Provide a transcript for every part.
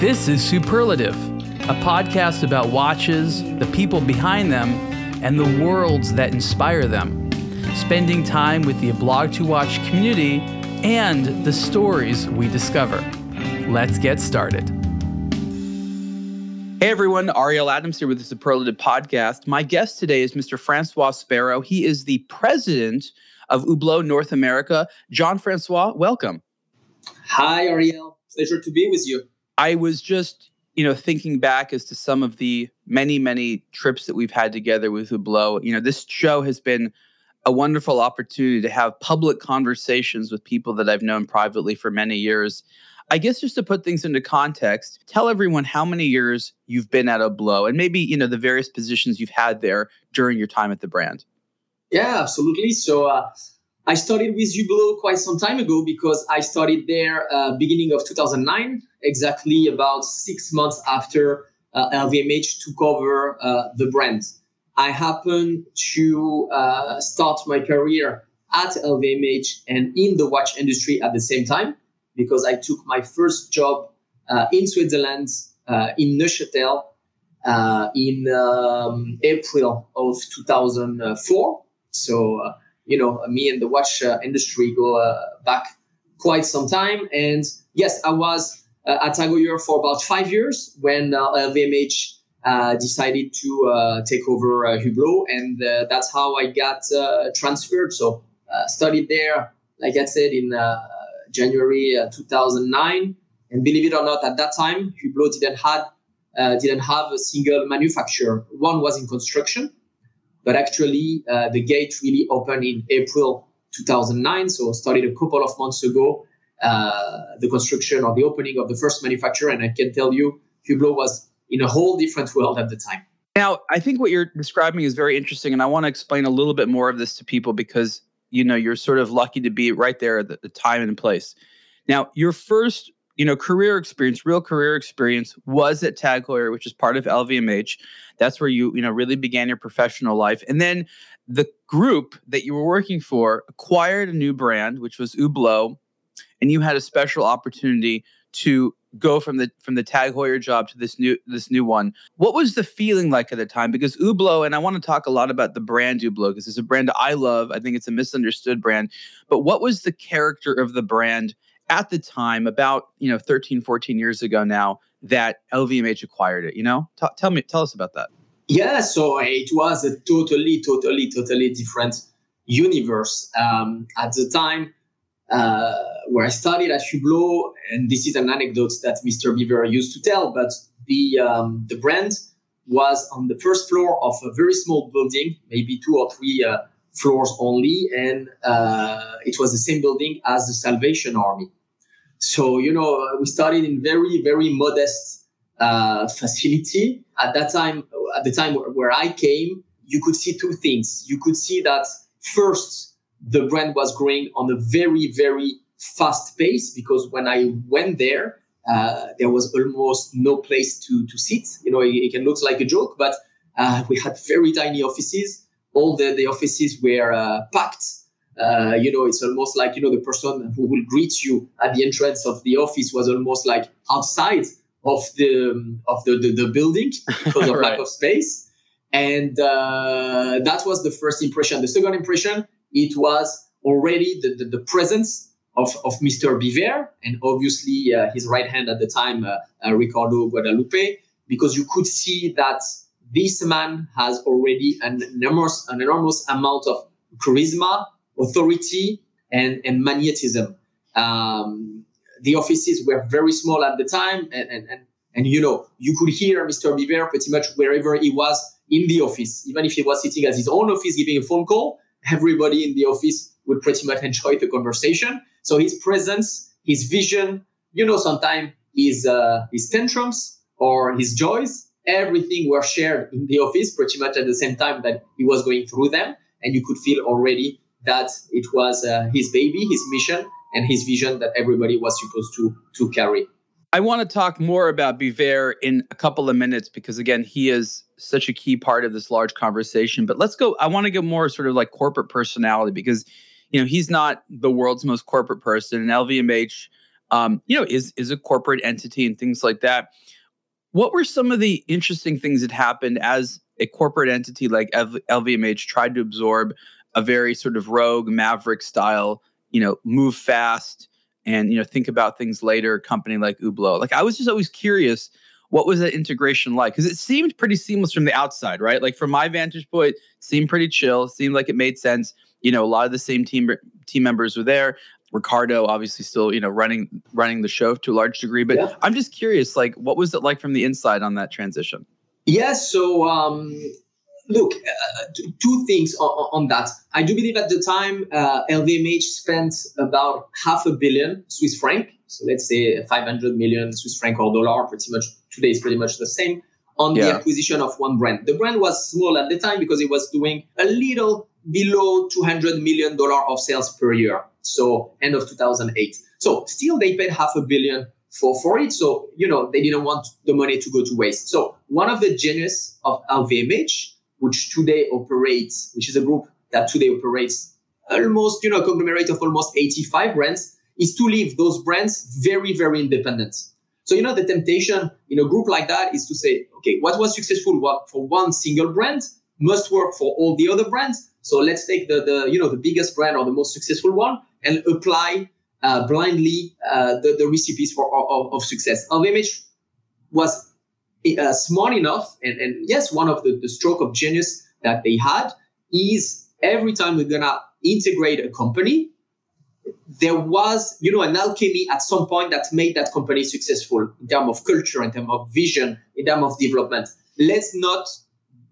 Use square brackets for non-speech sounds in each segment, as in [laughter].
This is Superlative, a podcast about watches, the people behind them, and the worlds that inspire them. Spending time with the Blog to Watch community and the stories we discover. Let's get started. Hey everyone, Ariel Adams here with the Superlative Podcast. My guest today is Mr. Francois Sberro. He is the president of Hublot North America. Jean Francois, welcome. Hi, Ariel. Pleasure to be with you. I was just, you know, thinking back as to some of the many, many trips that we've had together with Hublot. You know, this show has been a wonderful opportunity to have public conversations with people that I've known privately for many years. I guess just to put things into context, tell everyone how many years you've been at Hublot and maybe, you know, the various positions you've had there during your time at the brand. Yeah, absolutely. So uh, I started with Hublot quite some time ago because I started there uh, beginning of 2009, exactly about six months after uh, LVMH took over uh, the brand. I happened to uh, start my career at LVMH and in the watch industry at the same time because I took my first job uh, in Switzerland uh, in Neuchâtel in um, April of 2004. So you know, me and the watch uh, industry go uh, back quite some time. And yes, I was uh, at Tag Heuer for about five years when uh, LVMH uh, decided to uh, take over Hublot, and that's how I got transferred. So studied there, like I said, in January 2009. And believe it or not, at that time, Hublot didn't had uh, didn't have a single manufacturer. One was in construction, but actually, uh, the gate really opened in April 2009. So started a couple of months ago, uh, the construction or the opening of the first manufacturer. And I can tell you, Hublot was in a whole different world at the time. Now, I think what you're describing is very interesting, and I want to explain a little bit more of this to people because you know you're sort of lucky to be right there at the time and place. Now, your first you know, career experience, real career experience was at Tag Heuer, which is part of LVMH. That's where you, you know, really began your professional life. And then the group that you were working for acquired a new brand, which was Hublot, and you had a special opportunity to go from the from the Tag Heuer job to this new this new one. What was the feeling like at the time? Because Hublot, and I want to talk a lot about the brand Hublot because it's a brand I love. I think it's a misunderstood brand. But what was the character of the brand at the time about you know 13 14 years ago now that lvmh acquired it you know? T- tell me tell us about that. Yeah so it was a totally totally totally different universe. Um, at the time uh, where i studied at hublot and this is an anecdote that mr Biver used to tell but the um, the brand was on the first floor of a very small building maybe two or three uh, floors only, and uh, it was the same building as the Salvation Army. So you know, we started in very very modest uh, facility. At that time, at the time where I came, you could see two things. You could see that first, the brand was growing on a very very fast pace because when I went there, uh, there was almost no place to to sit. You know, it, it can look like a joke, but uh, we had very tiny offices all the, the offices were uh, packed. Uh, you know, it's almost like, you know, the person who will greet you at the entrance of the office was almost like outside of the, of the, the, the building [laughs] because of right. lack of space. And uh, that was the first impression. The second impression, it was already the, the, the presence of, of Mr. Biver and obviously uh, his right hand at the time, uh, uh, Ricardo Guadalupe, because you could see that this man has already an enormous, an enormous amount of charisma, authority, and, and magnetism. Um, the offices were very small at the time, and, and, and, and you know, you could hear Mr. Biver pretty much wherever he was in the office. Even if he was sitting at his own office giving a phone call, everybody in the office would pretty much enjoy the conversation. So his presence, his vision, you know, sometimes his, uh, his tantrums or his joys everything were shared in the office pretty much at the same time that he was going through them. And you could feel already that it was uh, his baby, his mission, and his vision that everybody was supposed to, to carry. I want to talk more about Biver in a couple of minutes because, again, he is such a key part of this large conversation. But let's go. I want to get more sort of like corporate personality because, you know, he's not the world's most corporate person. And LVMH um, you know, is is a corporate entity and things like that. What were some of the interesting things that happened as a corporate entity like LVMH tried to absorb a very sort of rogue maverick style, you know, move fast and you know think about things later company like Hublot. Like I was just always curious what was that integration like? Because it seemed pretty seamless from the outside, right? Like from my vantage point, seemed pretty chill. Seemed like it made sense. You know, a lot of the same team team members were there. Ricardo obviously still, you know, running running the show to a large degree. But yeah. I'm just curious, like, what was it like from the inside on that transition? Yes. So um, look, uh, two things on, on, that. I do believe at the time uh, LVMH spent about half a billion Swiss franc. So let's say 500 million Swiss franc or dollar, pretty much today is pretty much the same on yeah. the acquisition of one brand. The brand was small at the time because it was doing a little below 200 million dollar of sales per year. So end of 2008. So still they paid half a billion for, for it. So, you know, they didn't want the money to go to waste. So one of the genius of LVMH which today operates, which is a group that today operates almost, you know, a conglomerate of almost 85 brands, is to leave those brands very, very independent. So, you know, the temptation in a group like that is to say, okay, what was successful for one single brand must work for all the other brands. So let's take the, the you know, the biggest brand or the most successful one and apply uh, blindly uh, the, the recipes for of, of success. LVMH was uh, smart enough, and, and yes, one of the, the stroke of genius that they had is every time we're gonna integrate a company, there was, you know, an alchemy at some point that made that company successful in terms of culture, in terms of vision, in terms of development. Let's not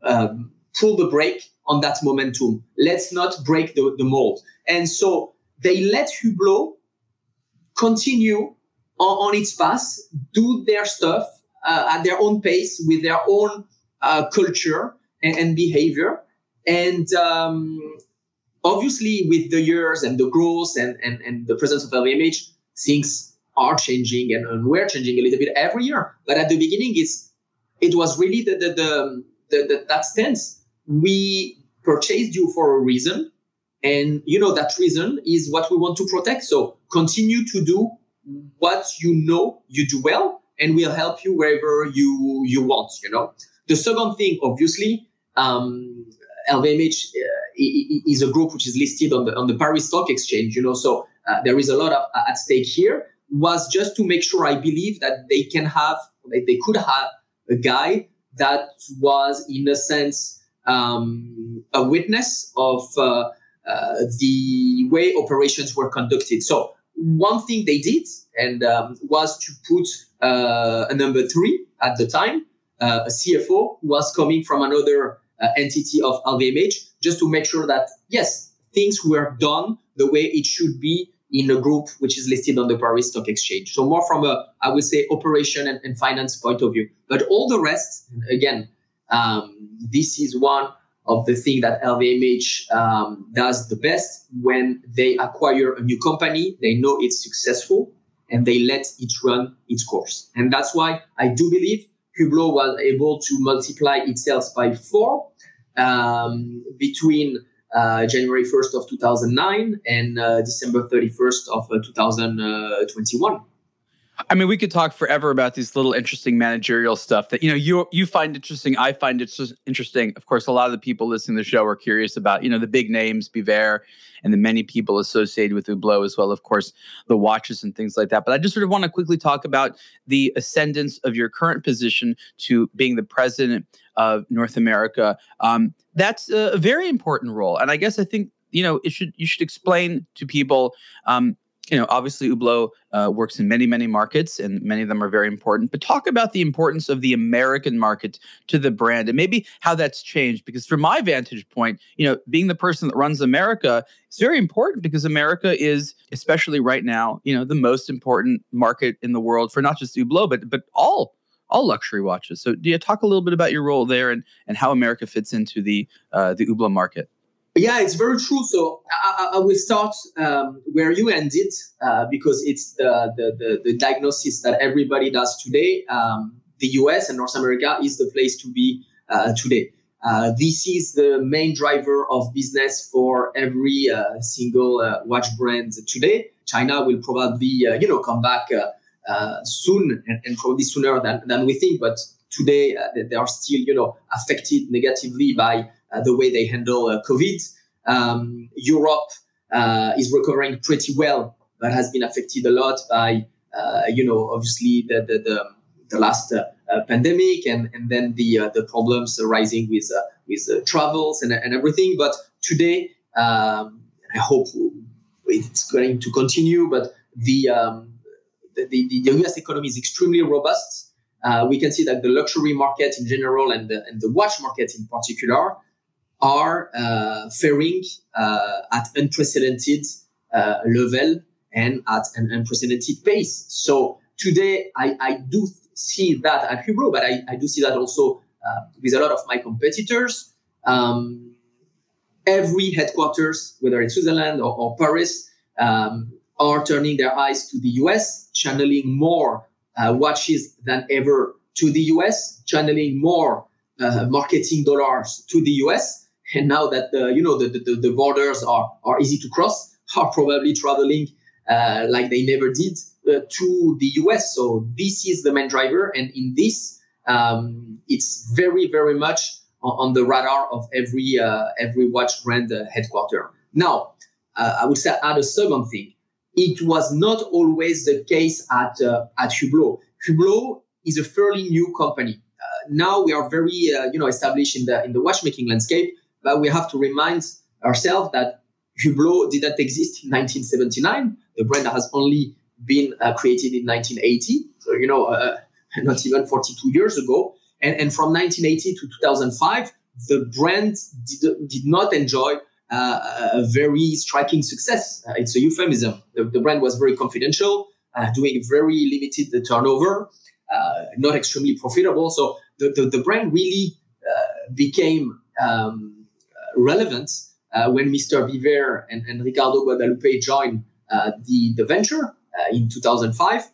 um, pull the brake on that momentum. Let's not break the, the mold. And so they let Hublot continue on, on its path, do their stuff, uh, at their own pace with their own uh, culture and, and, behavior. And um, obviously, with the years and the growth and, and, and the presence of LVMH, things are changing and, and we're changing a little bit every year. But at the beginning, it's it was really the, the, the, the, the that stance. We purchased you for a reason. And you know that reason is what we want to protect. So continue to do what you know you do well and we'll help you wherever you you want. You know. The second thing, obviously, um, LVMH uh, is a group which is listed on the on the Paris Stock Exchange. You know, so uh, there is a lot of, uh, at stake here. Was just to make sure I believe that they can have, they could have a guy that was, in a sense, um, a witness of uh, uh, the way operations were conducted. So one thing they did and um, was to put uh, a number three at the time, uh, a CFO who was coming from another uh, entity of LVMH, just to make sure that yes, things were done the way it should be in a group which is listed on the Paris Stock Exchange. So more from a, I would say, operation and, and finance point of view. But all the rest, again, um, this is one of the things that LVMH um, does the best when they acquire a new company. They know it's successful and they let it run its course. And that's why I do believe Hublot was able to multiply its sales by four um, between uh, January 1st of 2009 and uh, December 31st of uh, 2021. I mean, we could talk forever about these little interesting managerial stuff that you know you you find interesting. I find it just interesting. Of course, a lot of the people listening to the show are curious about you know the big names, Biver, and the many people associated with Hublot as well. Of course, the watches and things like that. But I just sort of want to quickly talk about the ascendance of your current position to being the president of North America. Um, that's a very important role, and I guess I think you know it should you should explain to people um, you know, obviously Hublot uh, works in many, many markets, and many of them are very important. But talk about the importance of the American market to the brand, and maybe how that's changed. Because from my vantage point, you know, being the person that runs America is very important because America is, especially right now, you know, the most important market in the world for not just Hublot, but but all all luxury watches. So, do you talk a little bit about your role there and and how America fits into the uh, the Hublot market? Yeah, it's very true. So I, I will start um, where you ended uh, because it's the, the, the, the, diagnosis that everybody does today. Um, the US and North America is the place to be uh, today. Uh, this is the main driver of business for every uh, single uh, watch brand today. China will probably, uh, you know, come back soon and, and, probably sooner than, than we think. But today they are still, you know, affected negatively by Uh, the way they handle uh, COVID. Um, Europe uh, is recovering pretty well, but has been affected a lot by, you know, obviously the the, the, the last pandemic and, and then the the problems arising with with travels and, and everything. But today, um, I hope it's going to continue, but the, um, the, the, the, US economy is extremely robust. Uh, we can see that the luxury market in general and the, and the watch market in particular are uh, faring uh, at unprecedented uh, level and at an unprecedented pace. So today, I, I do see that at Hublot, but I, I do see that also with a lot of my competitors. Um, every headquarters, whether it's Switzerland or, or Paris, um, are turning their eyes to the US, channeling more uh, watches than ever to the US, channeling more uh, marketing dollars to the US. And now that the, you know the, the, the borders are, are easy to cross, [laughs] are probably traveling uh, like they never did uh, to the US. So this is the main driver, and in this, um, it's very very much on, the radar of every uh, every watch brand uh, headquarter. Now, uh, I would say add a second thing. It was not always the case at at Hublot. Hublot is a fairly new company. now we are very you know established in the in the watchmaking landscape, but we have to remind ourselves that Hublot didn't exist in 1979. The brand has only been uh, created in 1980. So, you know, uh, [laughs] not even 42 years ago. And, and from 1980 to 2005, the brand did, did not enjoy uh, a very striking success. Uh, it's a euphemism. The, the, brand was very confidential, uh, doing very limited turnover, uh, not extremely profitable. So the, the, the brand really became um, relevant uh, when Mr. Biver and, and Ricardo Guadalupe joined the, the venture in 2005.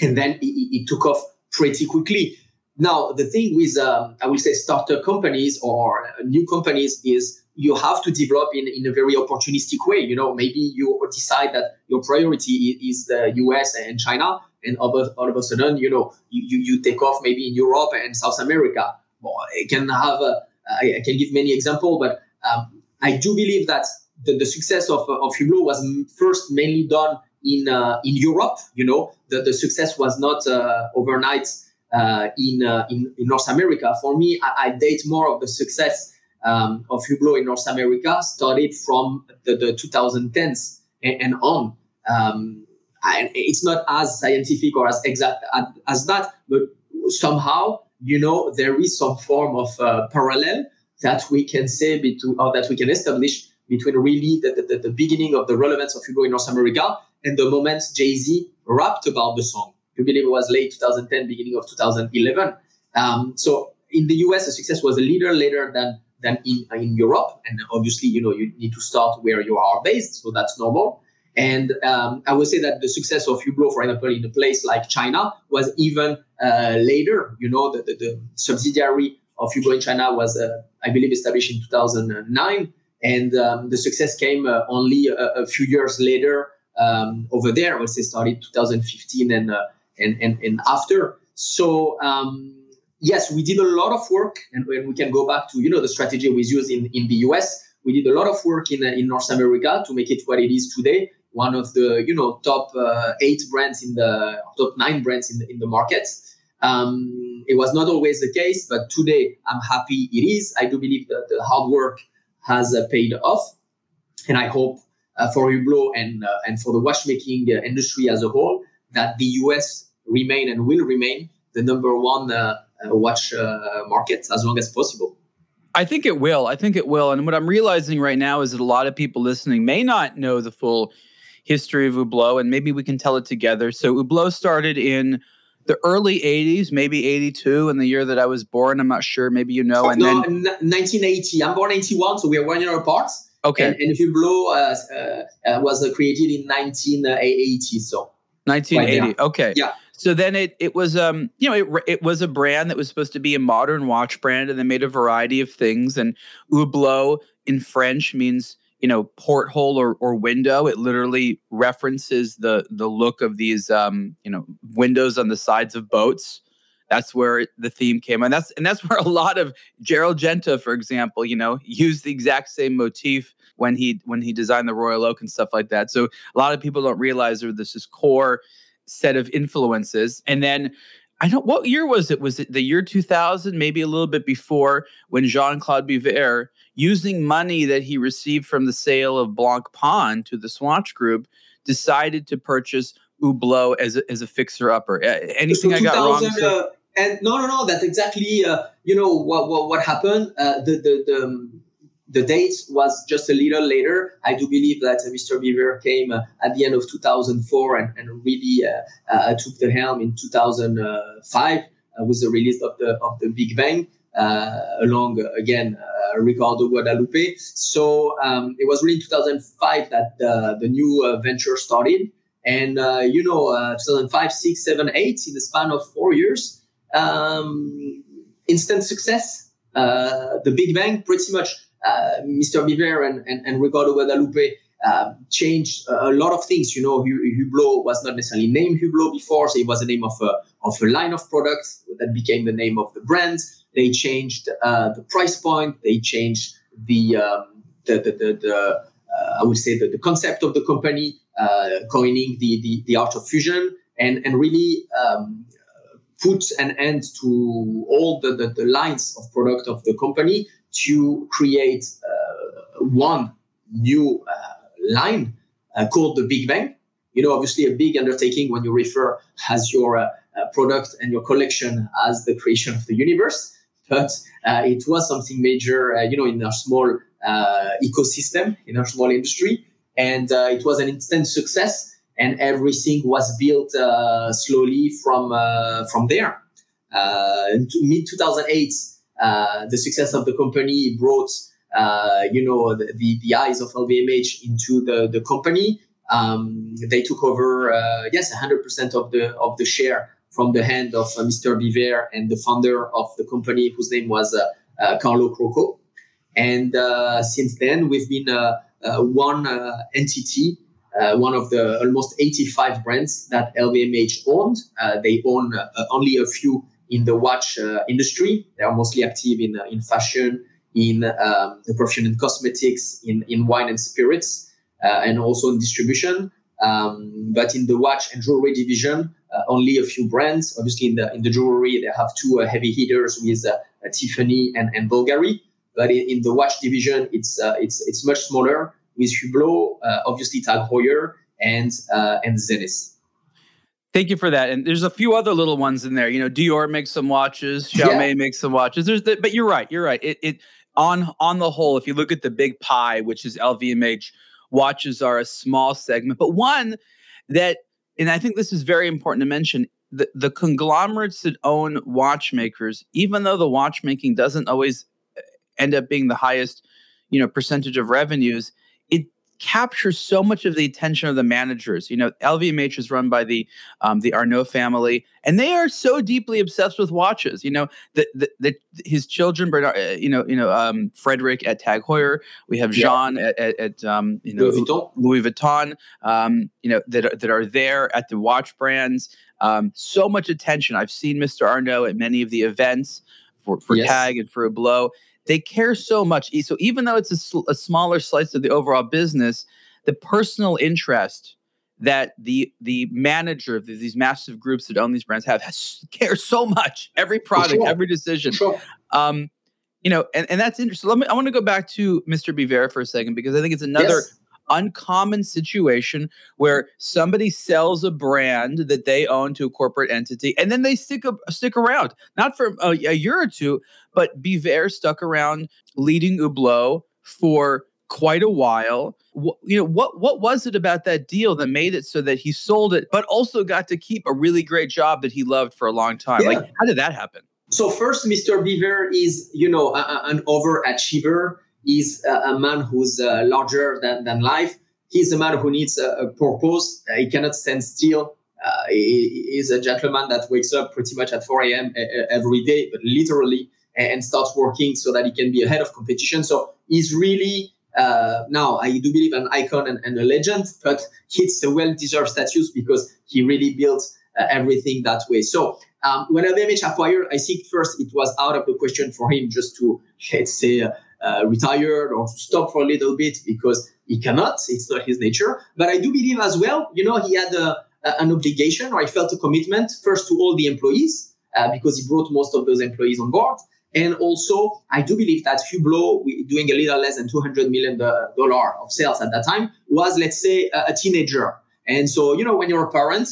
And then it, it took off pretty quickly. Now, the thing with, um, I will say, startup companies or new companies is you have to develop in, in a very opportunistic way. You know, maybe you decide that your priority is the US and China, and all of, all of a sudden, you know, you, you, you take off maybe in Europe and South America. Well, I can have, a, I, I can give many examples, but um, I do believe that the, the success of, of Hublot was first mainly done in uh, in Europe. You know, the, the success was not uh, overnight uh, in, uh, in, in North America. For me, I, I date more of the success um, of Hublot in North America started from the, the 2010s and, and on. Um, and it's not as scientific or as exact as, that, but somehow, you know, there is some form of uh, parallel that we can say between, or that we can establish between really the, the, the beginning of the relevance of Hublot in North America and the moment Jay Z rapped about the song. You believe it was late 2010, beginning of 2011. Um, so in the US, the success was a little later than than in in Europe, and obviously, you know, you need to start where you are based, so that's normal. And um, I would say that the success of Hublot, for example, in a place like China, was even uh, later. You know, the, the, the, subsidiary of Hublot in China was, uh, I believe, established in 2009, and um, the success came uh, only a, a, few years later um, over there. I would say started 2015 and uh, and, and, and after. So um, yes, we did a lot of work, and, and we can go back to you know the strategy we used in, in the US. We did a lot of work in, in North America to make it what it is today. One of the you know top uh, eight brands in the top nine brands in the, in the market. Um, it was not always the case, but today I'm happy it is. I do believe that the hard work has uh, paid off, and I hope uh, for Hublot and uh, and for the watchmaking uh, industry as a whole that the US remain and will remain the number one uh, watch market as long as possible. I think it will. I think it will. And what I'm realizing right now is that a lot of people listening may not know the full history of Hublot, and maybe we can tell it together. So Hublot started in the early 80s, maybe 82, in the year that I was born. I'm not sure. Maybe you know. And no, then 1980. I'm born 81, so we are one year apart. Okay. And, and Hublot uh, uh, was created in 1980. So 1980. Okay. Yeah. So then it it was um you know it it was a brand that was supposed to be a modern watch brand and they made a variety of things and Hublot in French means you know porthole or, or window it literally references the the look of these um you know windows on the sides of boats. That's where the theme came and that's and that's where a lot of gerald genta for example you know used the exact same motif when he when he designed the royal oak and stuff like that. So a lot of people don't realize there's this is core set of influences. And then I don't. What year was it? Was it the year 2000? Maybe a little bit before when Jean Claude Biver, using money that he received from the sale of Blancpain to the Swatch Group, decided to purchase Hublot as a, as a fixer upper. Anything so I got wrong? Uh, and no, no, no. That's exactly. Uh, you know what what, what happened. Uh, the the the. The date was just a little later. I do believe that uh, Mr. Biver came uh, at the end of 2004 and, and really uh, uh, took the helm in 2005 uh, with the release of the of the Big Bang. along again Ricardo Guadalupe. So um, it was really in 2005 that the, new venture started. And you know, 2005, 6, 7, 8, in the span of four years, um, instant success. the Big Bang pretty much uh, Mr. Biver and, and, and Ricardo Guadalupe uh, changed a lot of things. You know, Hublot was not necessarily named Hublot before, so it was the name of a, of a line of products that became the name of the brand. They changed uh, the price point. They changed the um, the the, the, the uh, I would say the, the concept of the company, uh, coining the, the the art of fusion, and and really um, put an end to all the, the, the lines of product of the company to create uh, one new uh, line uh, called the Big Bang. You know, obviously, a big undertaking when you refer as your product and your collection as the creation of the universe. But it was something major, you know, in our small ecosystem, in our small industry. And it was an instant success and everything was built uh, slowly from uh, from there. Uh, mid 2008, uh, the success of the company brought uh, you know the, the, the, eyes of LVMH into the, the company. Um, they took over uh, yes 100% of the of the share from the hand of uh, Mr. Biver and the founder of the company whose name was uh, Carlo Crocco. And since then, we've been one entity uh, one of the almost 85 brands that LVMH owned. Uh, they own uh, only a few in the watch uh, industry. They are mostly active in uh, in fashion, in um, perfume and cosmetics, in in wine and spirits, uh, and also in distribution. Um, but in the watch and jewelry division, only a few brands. Obviously, in the in the jewelry, they have two heavy hitters with Tiffany and, and Bulgari. But in, in the watch division, it's it's it's much smaller with Hublot, obviously Tag Heuer, and uh, and Zenith. Thank you for that. And there's a few other little ones in there. You know, Dior makes some watches, Chaumet yeah. makes some watches. There's the, but you're right. You're right. It, it on on the whole, if you look at the big pie, which is LVMH, watches are a small segment, but one that, and I think this is very important to mention. The, the conglomerates that own watchmakers, even though the watchmaking doesn't always uh, end up being the highest, you know, percentage of revenues, captures so much of the attention of the managers. You know, LVMH is run by the um, the Arnault family, and they are so deeply obsessed with watches. You know, the the, the his children, Bernard, uh, you know, you know, um, Frederick at Tag Heuer. We have Jean yeah. at, at, at um, you know Louis Vuitton. Louis Vuitton um, you know, that are, that are there at the watch brands. Um, so much attention. I've seen Mr. Arnault at many of the events for for yes. Tag and for Hublot they care so much. So even though it's a, sl- a smaller slice of the overall business, the personal interest that the the manager of these massive groups that own these brands have has, [laughs] care so much every product sure. every decision sure. um you know and, and that's interesting so let me i want to go back to mr Biver for a second because i think it's another yes uncommon situation where somebody sells a brand that they own to a corporate entity and then they stick a, stick around not for a, a year or two but Biver stuck around leading Hublot for quite a while. you know what what was it about that deal that made it so that he sold it but also got to keep a really great job that he loved for a long time? Yeah. Like how did that happen? So first Mr. Biver is, you know, a, an overachiever is a, a man who's uh, larger than, than life. He's a man who needs a, a purpose. Uh, he cannot stand still. Uh, he is a gentleman that wakes up pretty much at 4 a.m. every day, but literally, and starts working so that he can be ahead of competition. So he's really uh, now I do believe an icon and, and, a legend, but [laughs] it's a well-deserved status because he really built uh, everything that way. So um, when LVMH acquired, I think first it was out of the question for him just to [laughs] let's say uh, uh, retire or stop for a little bit because he cannot. It's not his nature. But I do believe as well, you know, he had a, a, an obligation or I felt a commitment first to all the employees uh, because he brought most of those employees on board. And also, I do believe that Hublot, doing a little less than $200 million of sales at that time, was, let's say, a, a teenager. And so, you know, when you're a parent,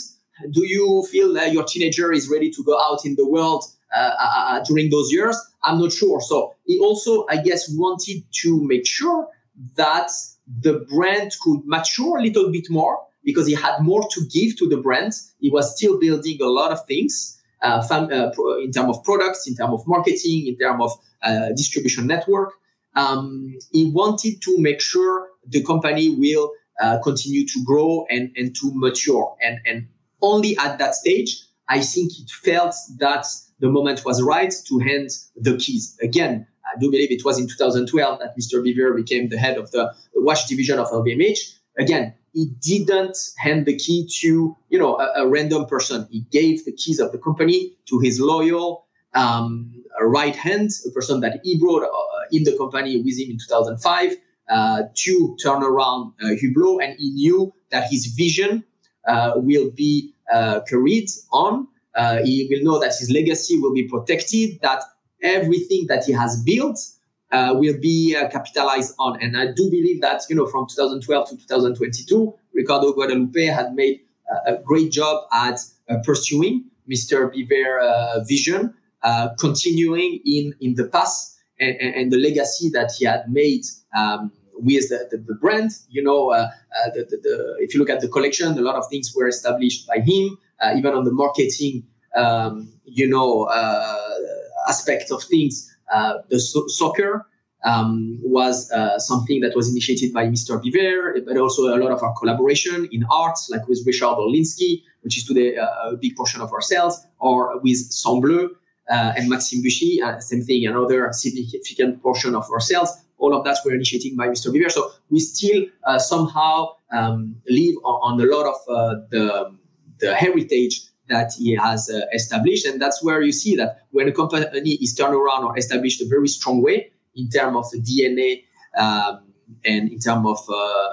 do you feel that your teenager is ready to go out in the world uh, uh, uh, during those years? I'm not sure. So he also, I guess, wanted to make sure that the brand could mature a little bit more because he had more to give to the brand. He was still building a lot of things uh, fam- uh, pro- in terms of products, in terms of marketing, in terms of uh, distribution network. Um, he wanted to make sure the company will continue to grow and, and to mature. And, and only at that stage, I think it felt that the moment was right to hand the keys. Again, I do believe it was in 2012 that Mr. Biver became the head of the, watch division of LVMH. Again, he didn't hand the key to you know a, a random person. He gave the keys of the company to his loyal um, right hand, a person that he brought uh, in the company with him in 2005 uh, to turn around uh, Hublot, and he knew that his vision uh, will be uh, carried on. Uh, he will know that his legacy will be protected, that everything that he has built uh, will be uh, capitalized on. And I do believe that, you know, from 2012 to 2022, Ricardo Guadalupe had made a great job at uh, pursuing Mr. Biver uh, vision, uh, continuing in, in the past and, and, the legacy that he had made um, with the, the, the, brand. You know, the, the, if you look at the collection, a lot of things were established by him, even on the marketing, um, you know, aspect of things. Uh, the so- soccer um, was uh, something that was initiated by Mr. Biver, but also a lot of our collaboration in arts, like with Richard Orlinski, which is today uh, a big portion of our sales, or with Sang Bleu uh, and Maxime Büchi, uh, same thing, another significant portion of our sales. All of that were initiated by Mr. Biver. So we still uh, somehow um, live on, on, a lot of the, the heritage that he has uh, established. And that's where you see that when a company is turned around or established a very strong way in terms of DNA um, and in terms of uh,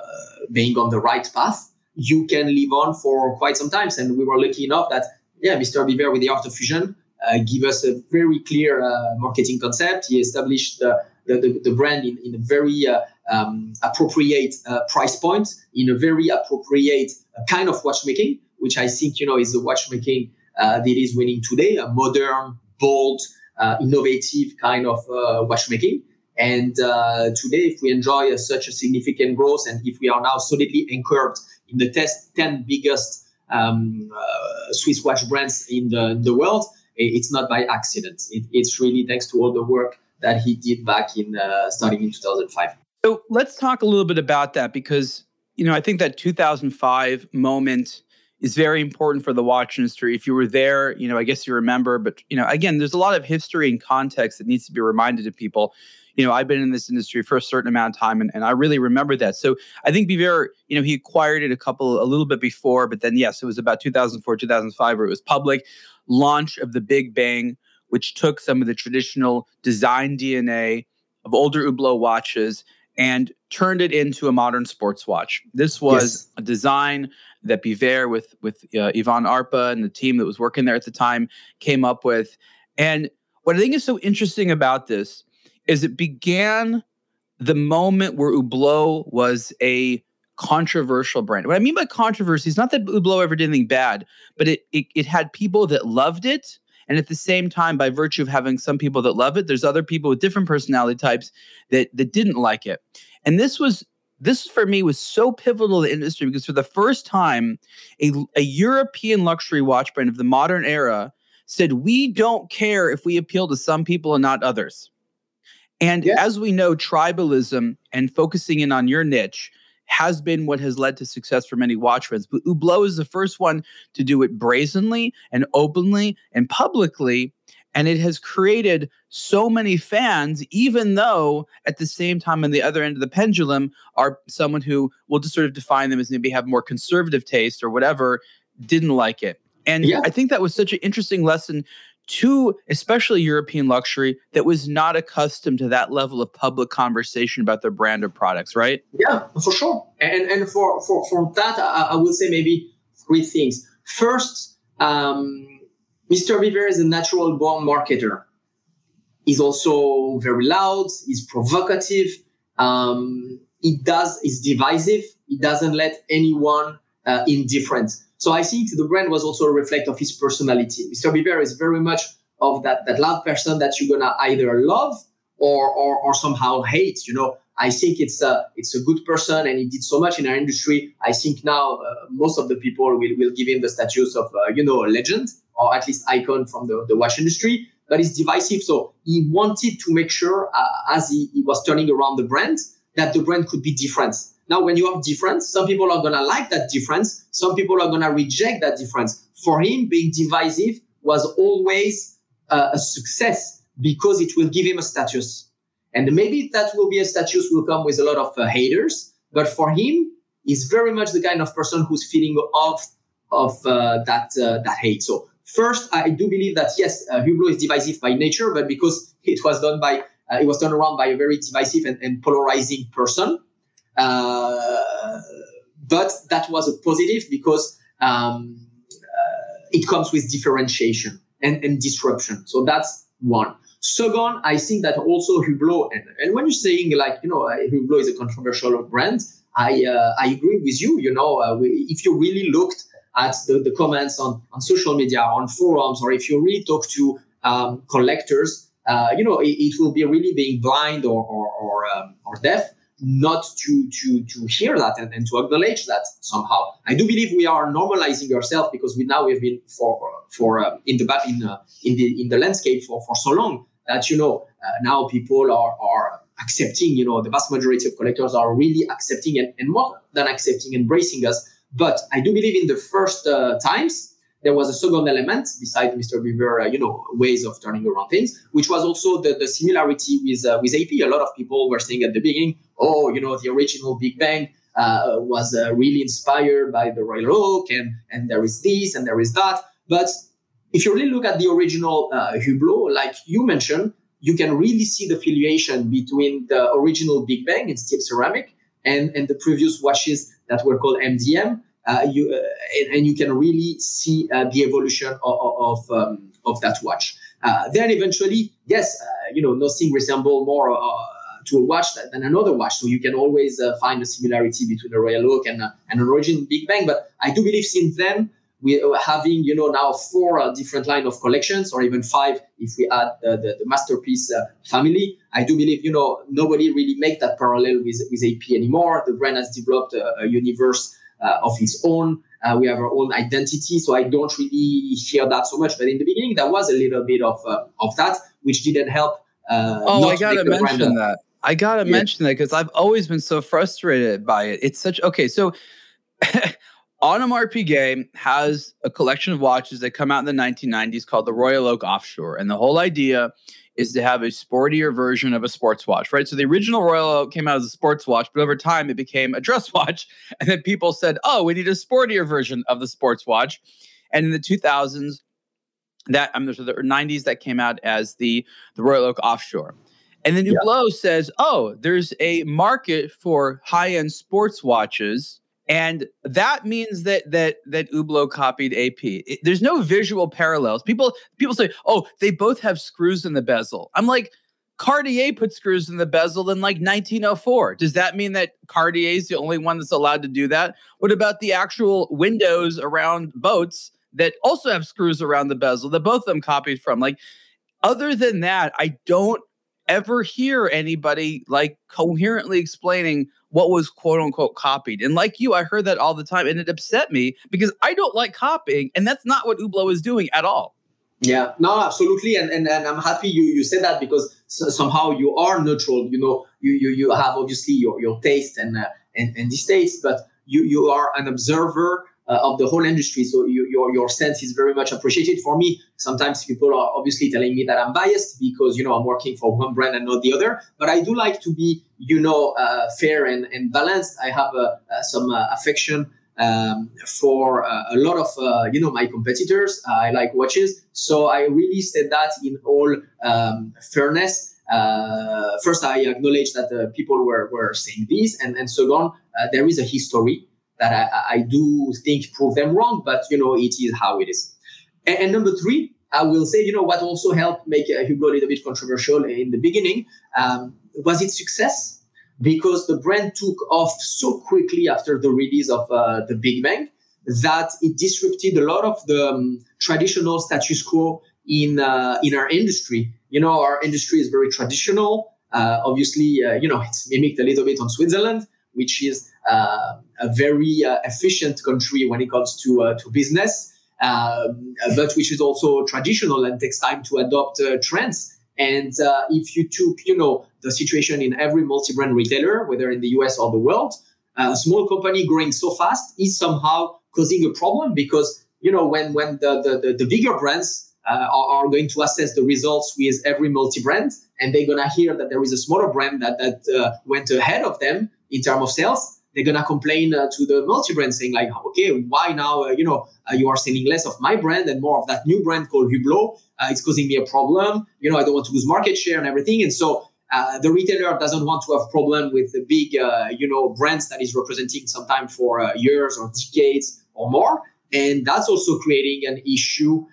being on the right path, you can live on for quite some time. And we were lucky enough that, yeah, Mr. Biver with the Art of Fusion uh, give us a very clear uh, marketing concept. He established the, the, the brand in, in a very uh, um, appropriate uh, price point, in a very appropriate kind of watchmaking which I think you know is the watchmaking uh, that is winning today, a modern, bold, uh, innovative kind of uh, watchmaking. And uh, today, if we enjoy such a significant growth, and if we are now solidly anchored in the test 10 biggest um, uh, Swiss watch brands in the, in the world, it's not by accident. It, it's really thanks to all the work that he did back in uh, starting in 2005. So let's talk a little bit about that because you know I think that 2005 moment is very important for the watch industry. If you were there, you know, I guess you remember, but you know, again, there's a lot of history and context that needs to be reminded to people. You know, I've been in this industry for a certain amount of time and, and I really remember that. So I think Biver, you know, he acquired it a couple, a little bit before, but then yes, it was about 2004, 2005 where it was public launch of the Big Bang, which took some of the traditional design DNA of older Hublot watches and turned it into a modern sports watch. This was yes. a design that Biver with with uh, Yvan Arpa and the team that was working there at the time came up with. And what I think is so interesting about this is it began the moment where Hublot was a controversial brand. What I mean by controversy is not that Hublot ever did anything bad, but it, it it had people that loved it. And at the same time, by virtue of having some people that love it, there's other people with different personality types that that didn't like it. And this was this for me was so pivotal to the industry because for the first time, a, a European luxury watch brand of the modern era said, We don't care if we appeal to some people and not others. And yeah. as we know, tribalism and focusing in on your niche has been what has led to success for many watch brands. But Hublot is the first one to do it brazenly and openly and publicly. And it has created so many fans, even though at the same time, on the other end of the pendulum, are someone who will just sort of define them as maybe have more conservative taste or whatever, didn't like it. And yeah. I think that was such an interesting lesson to especially European luxury that was not accustomed to that level of public conversation about their brand or products, right? Yeah, for sure. And and for for, for that, I, I would say maybe three things. First, um, Mr. Biver is a natural born marketer. He's also very loud, he's provocative, um, does, he's divisive, he doesn't let anyone uh, indifferent. So I think the brand was also a reflect of his personality. Mr. Biver is very much of that, that loud person that you're gonna either love or, or, or somehow hate. You know, I think it's a it's a good person and he did so much in our industry. I think now uh, most of the people will, will give him the status of uh, you know a legend or at least icon from the, the watch industry. But it's divisive, so he wanted to make sure uh, as he, he was turning around the brand that the brand could be different. Now, when you have difference, some people are gonna like that difference. Some people are gonna reject that difference. For him, being divisive was always uh, a success because it will give him a status and maybe that will be a status will come with a lot of uh, haters, but for him, he's very much the kind of person who's feeding off of uh, that uh, that hate. So first, I do believe that yes, uh, Hublot is divisive by nature, but because it was done by uh, it was done around by a very divisive and, and polarizing person. Uh, but that was a positive because um, uh, it comes with differentiation and, and disruption. So that's one. Second, I think that also Hublot, and, and when you're saying like, you know, uh, Hublot is a controversial brand, I, uh, I agree with you. You know, uh, we, if you really looked at the, the comments on, on social media, on forums, or if you really talk to um, collectors, uh, you know, it, it, will be really being blind or, or, or, um, or deaf not to to to hear that and, and to acknowledge that somehow. I do believe we are normalizing ourselves because we now we've been for for uh, in the in uh, in the in the landscape for for so long that you know uh, now people are are accepting. You know, the vast majority of collectors are really accepting and, and more than accepting, embracing us. But I do believe in the first uh, times there was a second element beside Mr. Biver, uh, you know, ways of turning around things, which was also the, the similarity with uh, with AP. A lot of people were saying at the beginning, oh, you know, the original Big Bang uh, was uh, really inspired by the Royal Oak, and and there is this and there is that. But if you really look at the original uh, Hublot, like you mentioned, you can really see the affiliation between the original Big Bang in steel ceramic and and the previous watches that were called MDM you uh, and, you can really see uh, the evolution of of, um, of that watch. then eventually, yes, you know, nothing resemble more to a watch than another watch. So you can always uh, find a similarity between a Royal Oak and, uh, and an Origin Big Bang. But I do believe since then, we are having, you know, now four uh, different line of collections or even five if we add the, the, masterpiece family. I do believe, you know, nobody really make that parallel with, with AP anymore. The brand has developed a, a universe uh, of its own. Uh, we have our own identity, so I don't really hear that so much. But in the beginning, there was a little bit of uh, of that, which didn't help. oh, I gotta mention that. I gotta yeah. mention that because I've always been so frustrated by it. It's such okay. So, [laughs] Audemars Piguet has a collection of watches that come out in the 1990s called the Royal Oak Offshore, and the whole idea is to have a sportier version of a sports watch, right? So the original Royal Oak came out as a sports watch, but over time it became a dress [laughs] watch. And then people said, oh, we need a sportier version of the sports watch. And in the 2000s, that I'm mean, the 90s, that came out as the, the Royal Oak Offshore. And then Hublot yeah. says, oh, there's a market for high end sports watches and that means that that that Hublot copied AP. It, there's no visual parallels. People people say, "Oh, they both have screws in the bezel." I'm like, Cartier put screws in the bezel in like 1904. Does that mean that Cartier is the only one that's allowed to do that? What about the actual windows around boats that also have screws around the bezel that both of them copied from? Like, other than that, I don't ever hear anybody like coherently explaining what was quote unquote copied. And like you, I heard that all the time and it upset me because I don't like copying. And that's not what Hublot is doing at all. Yeah, no, absolutely. And, and, and I'm happy you, you said that because somehow you are neutral. You know, you, you, you have obviously your, your taste and, uh, and, and these tastes, but you, you are an observer uh, of the whole industry. So you, your your sense is very much appreciated. For me, sometimes people are obviously telling me that I'm biased because you know I'm working for one brand and not the other. But I do like to be you know uh, fair and, and balanced. I have uh, uh some uh, affection. Um, for uh, a lot of you know my competitors, I like watches, so I really said that in all um, fairness. first, I acknowledge that people were, were saying this, and, and second, there is a history that I, I do think prove them wrong, but you know, it is how it is. And, and number three, I will say, you know, what also helped make uh, Hublot a little bit controversial in the beginning um, was its success because the brand took off so quickly after the release of uh, the Big Bang that it disrupted a lot of the um, traditional status quo in uh, in our industry. You know, our industry is very traditional. Uh, obviously, uh, you know, it's mimicked a little bit on Switzerland, which is a very uh, efficient country when it comes to uh, to business, um, but which is also traditional and takes time to adopt trends. And if you took, you know, the situation in every multi-brand retailer, whether in the US or the world, a small company growing so fast is somehow causing a problem because you know when when the the, the, the bigger brands uh, are, are, going to assess the results with every multi-brand and they're gonna hear that there is a smaller brand that that uh, went ahead of them in terms of sales they're gonna complain uh, to the multi-brand saying like, okay, why now? Uh, you know, uh, you are selling less of my brand and more of that new brand called Hublot. Uh, it's causing me a problem. You know, I don't want to lose market share and everything. And so uh, the retailer doesn't want to have problem with the big, uh, you know, brands that is representing sometime for years or decades or more. And that's also creating an issue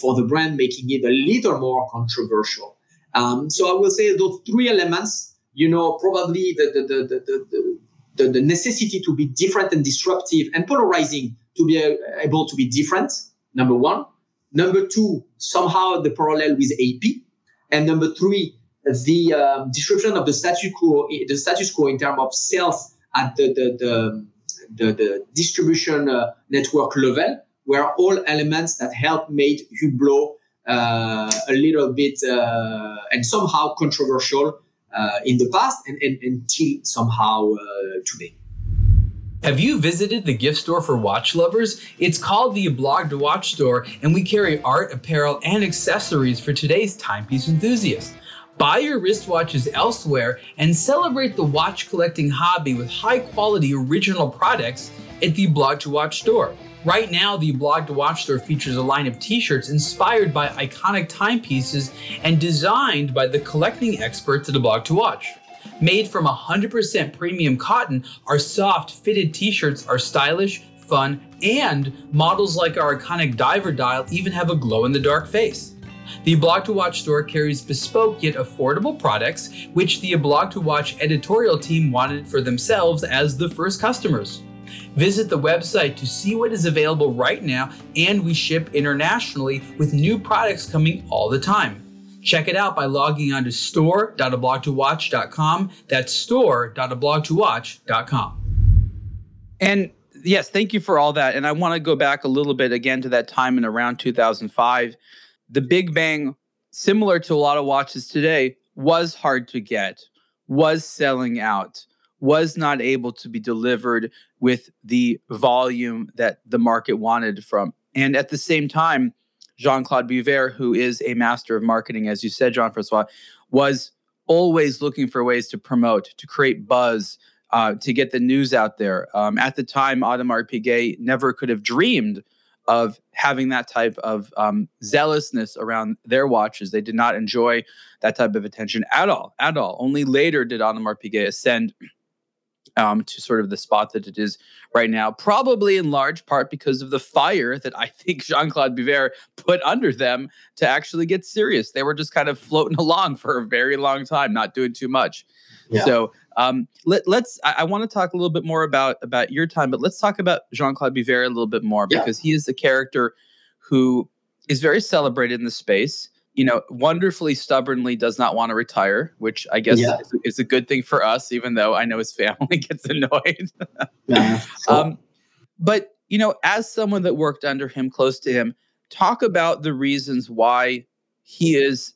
for the brand, making it a little more controversial. Um, so I will say those three elements you know, probably the, the, the, the, the, the, the necessity to be different and disruptive and polarizing to be uh, able to be different, number one. Number two, somehow the parallel with AP. And number three, the uh, disruption of the status quo, the status quo in terms of sales at the, the, the, the, the distribution uh, network level were all elements that helped made Hublot uh, a little bit uh, and somehow controversial in the past and, and until somehow uh, today. Have you visited the gift store for watch lovers? It's called the Blog to Watch store, and we carry art, apparel, and accessories for today's timepiece enthusiasts. Buy your wristwatches elsewhere and celebrate the watch collecting hobby with high quality original products at the Blog to Watch store. Right now, the Blog to Watch store features a line of t shirts inspired by iconic timepieces and designed by the collecting experts at the Blog to Watch. Made from 100% premium cotton, our soft, fitted t shirts are stylish, fun, and models like our iconic diver dial even have a glow in the dark face. The Blog to Watch store carries bespoke yet affordable products, which the Blog to Watch editorial team wanted for themselves as the first customers. Visit the website to see what is available right now, and we ship internationally with new products coming all the time. Check it out by logging on to store.ablogtowatch.com. That's store.ablogtowatch.com. And yes, thank you for all that. And I want to go back a little bit again to that time in around 2005. The Big Bang, similar to a lot of watches today, was hard to get, was selling out was not able to be delivered with the volume that the market wanted from. And at the same time, Jean Claude Biver, who is a master of marketing, as you said, Jean Francois, was always looking for ways to promote, to create buzz, uh, to get the news out there. Um, at the time, Audemars Piguet never could have dreamed of having that type of um, zealousness around their watches. They did not enjoy that type of attention at all, at all. Only later did Audemars Piguet ascend um, to sort of the spot that it is right now, probably in large part because of the fire that I think [laughs] Jean Claude Biver put under them to actually get serious. They were just kind of floating [laughs] along for a very long time, not doing too much. Yeah. So um, let, us I, I want to talk a little bit more about about your time, but let's talk about Jean Claude Biver a little bit more because yeah. he is the character who is very celebrated in the space you know, wonderfully stubbornly does not want to retire, which I guess yeah. is, is, a good thing for us, even though I know his family [laughs] gets annoyed. [laughs] yeah, [laughs] sure. um, but, you know, as someone that worked under him, close to him, talk about the reasons why he is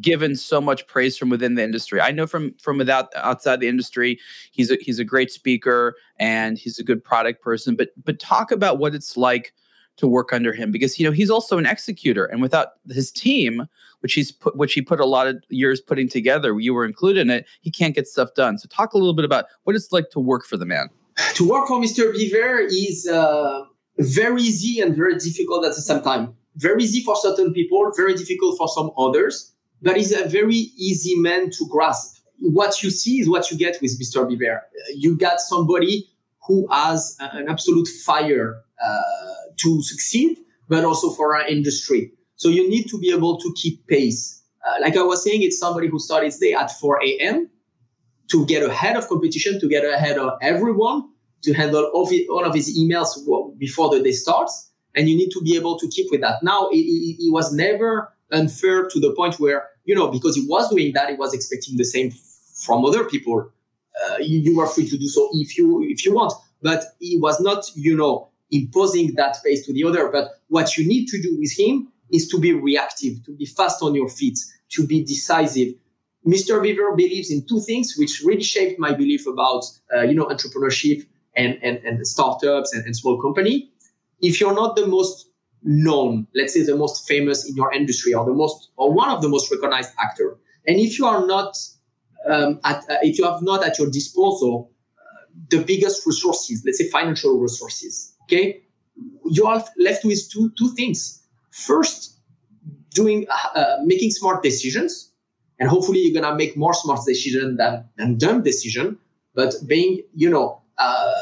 given so much praise from within the industry. I know from from without outside the industry, he's a he's a great speaker and he's a good product person. But but talk about what it's like to work under him because you know he's also an executor. And without his team which he's put which he put a lot of years putting together you were included in it he can't get stuff done. So talk a little bit about what it's like to work for the man. [sighs] To work for mr Biver is uh, very easy and very difficult at the same time. Very easy for certain people very difficult for some others but he's a very easy man to grasp. What you see is what you get with mr Biver. You got somebody who has an absolute fire uh, to succeed, but also for our industry. So you need to be able to keep pace. Uh, like I was saying, it's somebody who started his day at 4 a.m. to get ahead of competition, to get ahead of everyone, to handle all, all of his emails before the day starts. And you need to be able to keep with that. Now, it, was never unfair to the point where, you know, because he was doing that, he was expecting the same from other people. Uh, you, you are free to do so if you if you want, but he was not, you know, imposing that pace to the other. But what you need to do with him is to be reactive, to be fast on your feet, to be decisive. Mr. Biver believes in two things, which really shaped my belief about, uh, you know, entrepreneurship and, and, and startups and, and small company. If you're not the most known, let's say the most famous in your industry or the most, or one of the most recognized actor, and if you are not, um, at, uh, if you have not at your disposal uh, the biggest resources, let's say financial resources, Okay, you are left with two two things. First, doing uh, making smart decisions, and hopefully you're gonna make more smart decisions than than dumb decision. But being you know uh,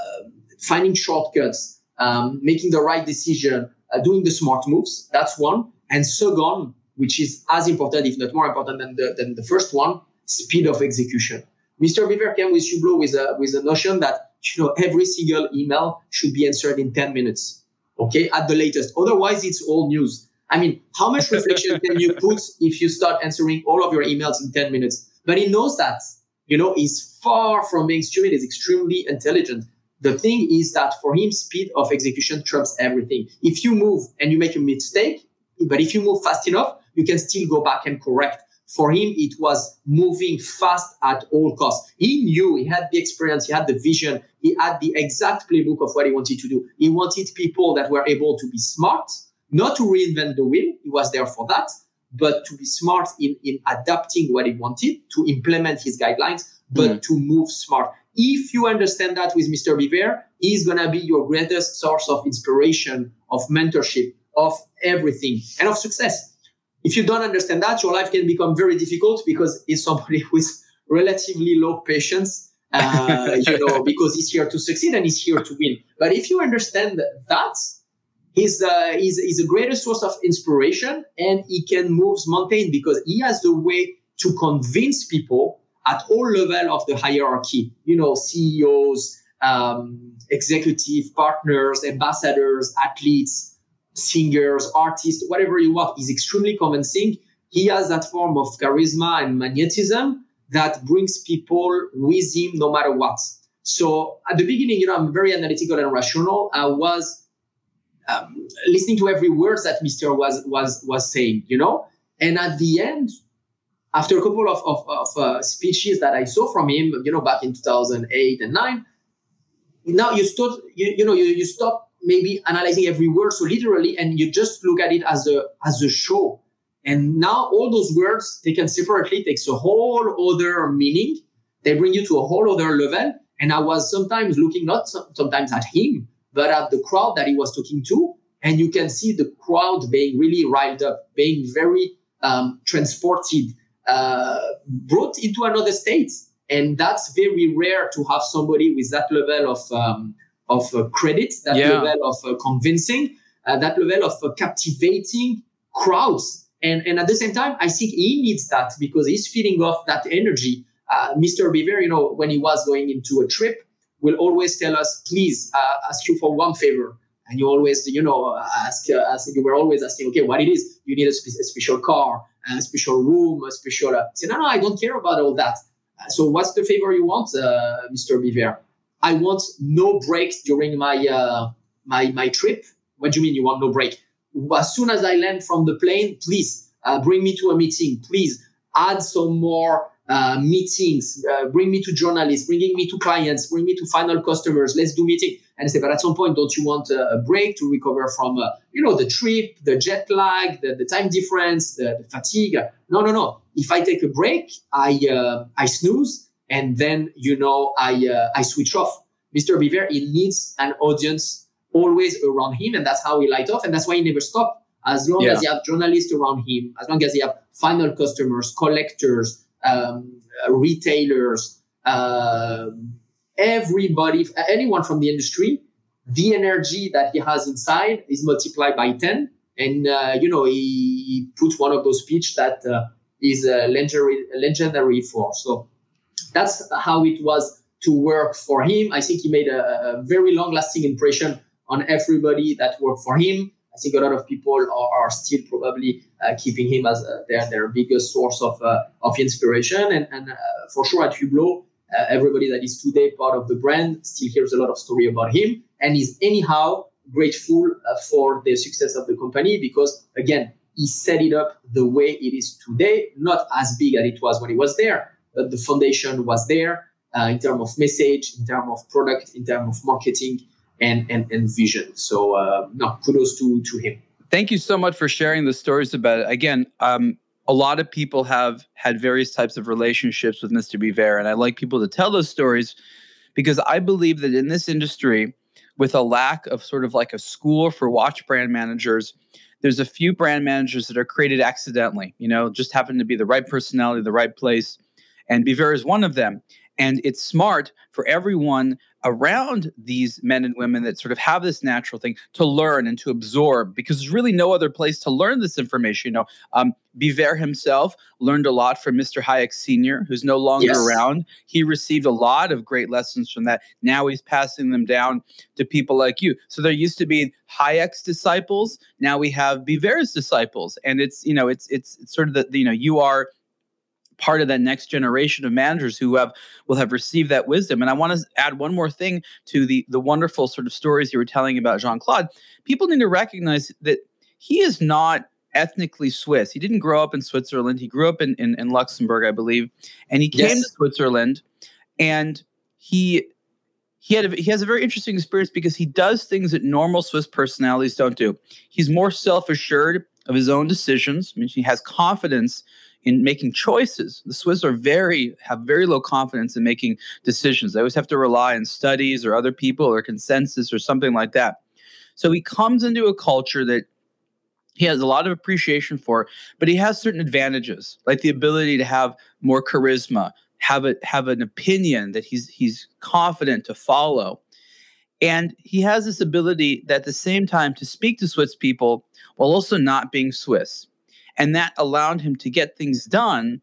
finding shortcuts, um, making the right decision, uh, doing the smart moves. That's one. And second, which is as important, if not more important than the than the first one, speed of execution. Mr. Biver came with Hublot with a with a notion that you know, every single email should be answered in 10 minutes, okay, at the latest. Otherwise, it's all news. I mean, how much reflection can you [laughs] put if you start answering all of your emails in 10 minutes? But he knows that, you know, he's far from being stupid, he's extremely intelligent. The thing is that for him, speed of execution trumps everything. If you move and you make a mistake, but if you move fast enough, you can still go back and correct. For him, it was moving fast at all costs. He knew, he had the experience, he had the vision, he had the exact playbook of what he wanted to do. He wanted people that were able to be smart, not to reinvent the wheel, he was there for that, but to be smart in, in adapting what he wanted, to implement his guidelines, but mm. to move smart. If you understand that with Mr. Biver, he's going to be your greatest source of inspiration, of mentorship, of everything, and of success if you don't understand that, your life can become very difficult because it's somebody [laughs] with relatively low patience, uh, you know, [laughs] because he's here to succeed and he's here to win. But if you understand that, he's, uh, he's, he's a greater source of inspiration and he can move mountain because he has the way to convince people at all level of the hierarchy, you know, CEOs, um, executive partners, ambassadors, athletes, singers, artists, whatever you want, is extremely convincing. He has that form of charisma and magnetism that brings people with him no matter what. So at the beginning, you know, I'm very analytical and rational. I was um, listening to every word that Mr. was was was saying, you know. And at the end, after a couple of, of, of uh, speeches that I saw from him, you know, back in 2008 and 9, now you start, you, you know, you, you stop maybe analyzing every word so literally and you just look at it as a as a show. And now all those words taken separately takes a whole other meaning. They bring you to a whole other level. And i was sometimes looking not sometimes at him but at the crowd that he was talking to. And you can see the crowd being really riled up being very um, transported uh, brought into another state. And that's very rare to have somebody with that level of um, of uh, credit, that yeah. level of uh, convincing, uh, that level of uh, captivating crowds. And, and at the same time, I think he needs that because he's feeding off that energy. Uh, Mr. Biver, you know, when he was going into a trip, will always tell us, please uh, ask you for one favor. And you always, you know, ask, ask, you were always asking, okay, what it is? You need a, spe- a special car, a special room, a special. Uh, say, no, no, I don't care about all that. so what's the favor you want, Mr. Biver? I want no breaks during my uh, my my trip. What do you mean you want no break? As soon as I land from the plane, please uh, bring me to a meeting. Please add some more uh, meetings, uh, bring me to journalists, bringing me to clients, bring me to final customers. Let's do meeting. And I say, but at some point, don't you want a, break to recover from, uh, you know, the trip, the jet lag, the, the time difference, the, the, fatigue? No, no, no. If I take a break, I uh, I snooze, and then you know I uh, I switch off. Mr. Biver, he needs an audience always around him, and that's how he light off, and that's why he never stop. As long yeah. as he have journalists around him, as long as he have final customers, collectors, um, retailers, uh, everybody, anyone from the industry, the energy that he has inside is multiplied by 10. And, uh, you know, he, he put one of those speech that uh, is legendary, legendary for. So that's how it was to work for him. I think he made a, a very long lasting impression on everybody that worked for him. I think a lot of people are, are still probably uh, keeping him as uh, their, their biggest source of, uh, of inspiration. And, and uh, for sure at Hublot, uh, everybody that is today part of the brand still hears a lot of story about him and is anyhow grateful uh, for the success of the company because again, he set it up the way it is today, not as big as it was when he was there, but the foundation was there in terms of message, in terms of product, in terms of marketing, and and, and vision. So uh, no, kudos to to him. Thank you so much for sharing the stories about it. Again, um, a lot of people have had various types of relationships with Mr. Biver, and I like people to tell those stories because I believe that in this industry, with a lack of sort of like a school for watch brand managers, there's a few brand managers that are created accidentally. You know, just happen to be the right personality, the right place, and Biver is one of them. And it's smart for everyone around these men and women that sort of have this natural thing to learn and to absorb because there's really no other place to learn this information. You know, um, Biver himself learned a lot from Mr. Hayek Sr., who's no longer yes. around. He received a lot of great lessons from that. Now he's passing them down to people like you. So there used to be Hayek's disciples. Now we have Biver's disciples. And it's, you know, it's, it's, it's sort of the, you know, you are part of that next generation of managers who have will have received that wisdom. And I want to add one more thing to the the wonderful sort of stories you were telling about Jean Claude. People need to recognize that he is not ethnically Swiss. He didn't grow up in Switzerland. He grew up in, in, in Luxembourg, I believe, and he came yes. to Switzerland, and he he had a, he has a very interesting experience because he does things that normal Swiss personalities don't do. He's more self assured of his own decisions. I mean, he has confidence in making choices. The Swiss are very have very low confidence in making decisions. They always have to rely on studies or other people or consensus or something like that. So he comes into a culture that he has a lot of appreciation for, but he has certain advantages, like the ability to have more charisma, have a have an opinion that he's he's confident to follow. And he has this ability at the same time to speak to Swiss people while also not being Swiss. And that allowed him to get things done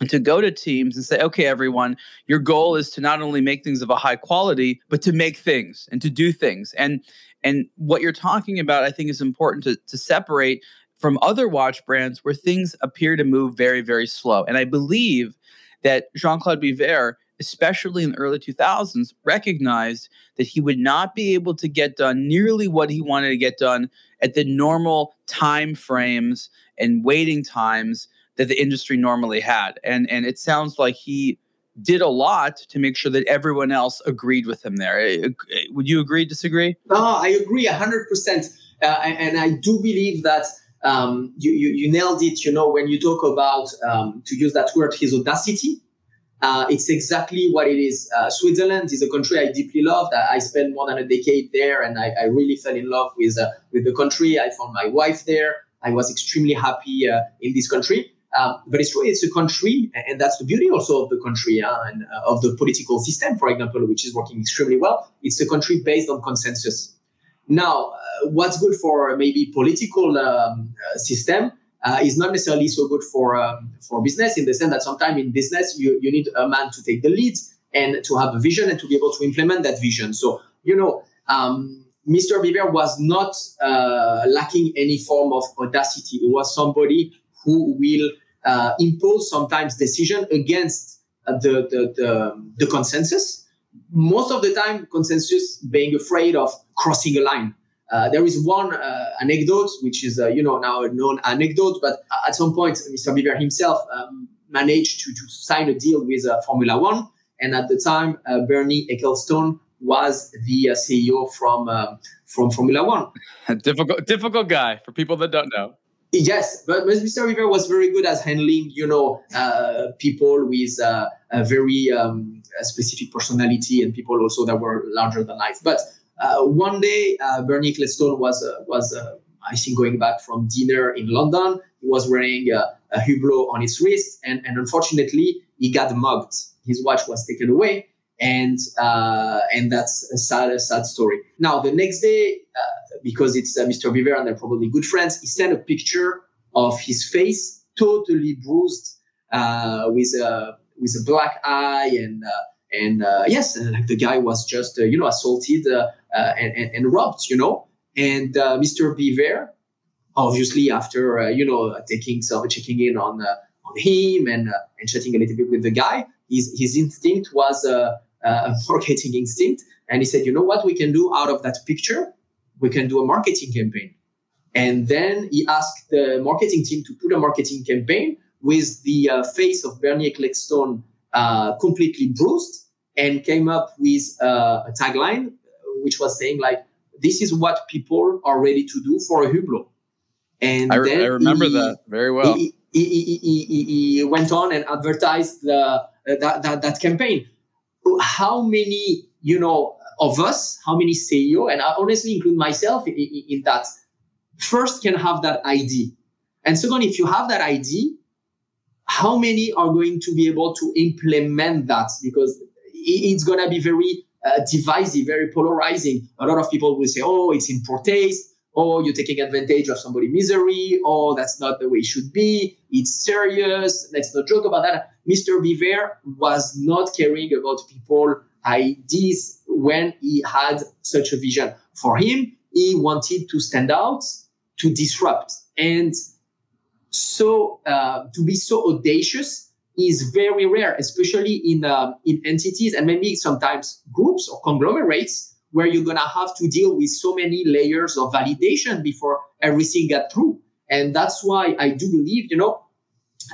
and to go to teams and say, okay, everyone, your goal is to not only make things of a high quality, but to make things and to do things. And and what you're talking about, I think, is important to, to separate from other watch brands where things appear to move very, very slow. And I believe that Jean-Claude Biver especially in the early 2000s, recognized that he would not be able to get done nearly what he wanted to get done at the normal time frames and waiting times that the industry normally had. And and it sounds like he did a lot to make sure that everyone else agreed with him there. Eh, eh, would you agree, disagree? No, I agree 100%. Uh, and I do believe that um, you, you, you, nailed it, you know, when you talk about, um, to use that word, his audacity. Uh, it's exactly what it is. Uh, Switzerland is a country I deeply loved. I, I spent more than a decade there, and I, I really fell in love with uh, with the country. I found my wife there. I was extremely happy uh, in this country. Um, but it's true, it's a country, and that's the beauty also of the country uh, and uh, of the political system, for example, which is working extremely well. It's a country based on consensus. Now, what's good for maybe political um, system uh, is not necessarily so good for um, for business in the sense that sometimes in business you, you need a man to take the lead and to have a vision and to be able to implement that vision. So you know, um, Mr. Biver was not uh, lacking any form of audacity. He was somebody who will uh, impose sometimes decision against uh, the, the, the the consensus. Most of the time, consensus being afraid of crossing a line Uh, there is one uh, anecdote, which is, uh, you know, now a known anecdote, but at some point, Mr. Biver himself um, managed to, to sign a deal with uh, Formula One. And at the time, uh, Bernie Ecclestone was the uh, CEO from um, from Formula One. [laughs] difficult, difficult guy for people that don't know. Yes, but Mr. Biver was very good at handling, you know, uh, people with uh, a very um, a specific personality and people also that were larger than life. But uh, one day, uh, Bernie Ecclestone was uh, was uh, I think going back from dinner in London. He was wearing a Hublot on his wrist, and, and unfortunately, he got mugged. His watch was taken away, and and that's a sad, a sad story. Now, the next day, because it's Mr. Biver and they're probably good friends, he sent a picture of his face totally bruised uh, with a with a black eye and uh, and uh, yes, and like the guy was just uh, you know assaulted uh, and, and, and robbed, you know. And Mr. Biver, obviously after you know taking some checking in on on him and and chatting a little bit with the guy, his his instinct was a marketing instinct, and he said, you know what we can do out of that picture we can do a marketing campaign. And then he asked the marketing team to put a marketing campaign with the uh, face of Bernie Ecclestone uh, completely bruised and came up with a tagline which was saying like, this is what people are ready to do for a Hublot. And I, I remember he, that very well. He, he, he, he, went on and advertised the, uh, that, that, that campaign. How many, you know, of us, how many CEO, and I honestly include myself in, in, in that, first can have that ID. And second, if you have that ID, how many are going to be able to implement that? Because it's going to be very uh, divisive, very polarizing. A lot of people will say, oh, it's in poor taste. Oh, you're taking advantage of somebody's misery. Oh, that's not the way it should be. It's serious. Let's not joke about that. Mr. Biver was not caring about people ideas when he had such a vision. For him, he wanted to stand out, to disrupt. And so uh, to be so audacious is very rare, especially in, uh, in entities and maybe sometimes groups or conglomerates where you're to have to deal with so many layers of validation before everything got through. And that's why I do believe, you know,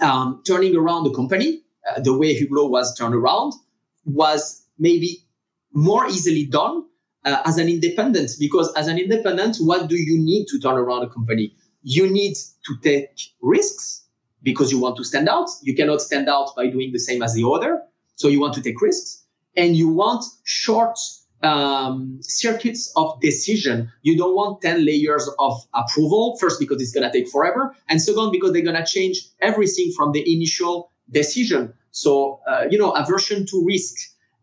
um, turning around the company, uh, the way Hublot was turned around, was maybe more easily done uh, as an independent. Because as an independent what do you need to turn around a company? You need to take risks because you want to stand out you cannot stand out by doing the same as the other so you want to take risks and you want short um, circuits of decision. You don't want 10 layers of approval, first, because it's going to take forever, and second, because they're going to change everything from the initial decision. So, uh, you know, aversion to risk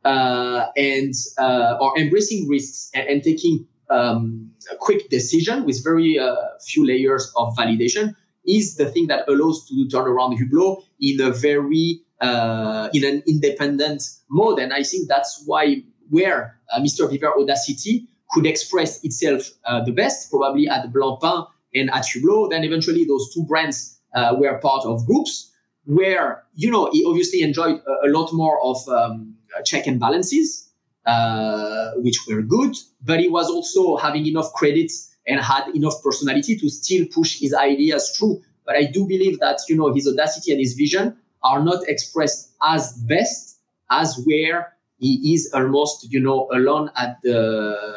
uh, and uh, or embracing risks and, and taking um, a quick decision with very uh, few layers of validation is the thing that allows to turn around Hublot in a very uh, in an independent mode. And I think that's why where uh, Mr. Biver Audacity could express itself uh, the best, probably at Blancpain and at Hublot. Then eventually those two brands were part of groups where, you know, he obviously enjoyed a, a lot more of um, uh, check and balances, uh, which were good, but he was also having enough credits and had enough personality to still push his ideas through. But I do believe that you know his audacity and his vision are not expressed as best as where he is almost you know alone at the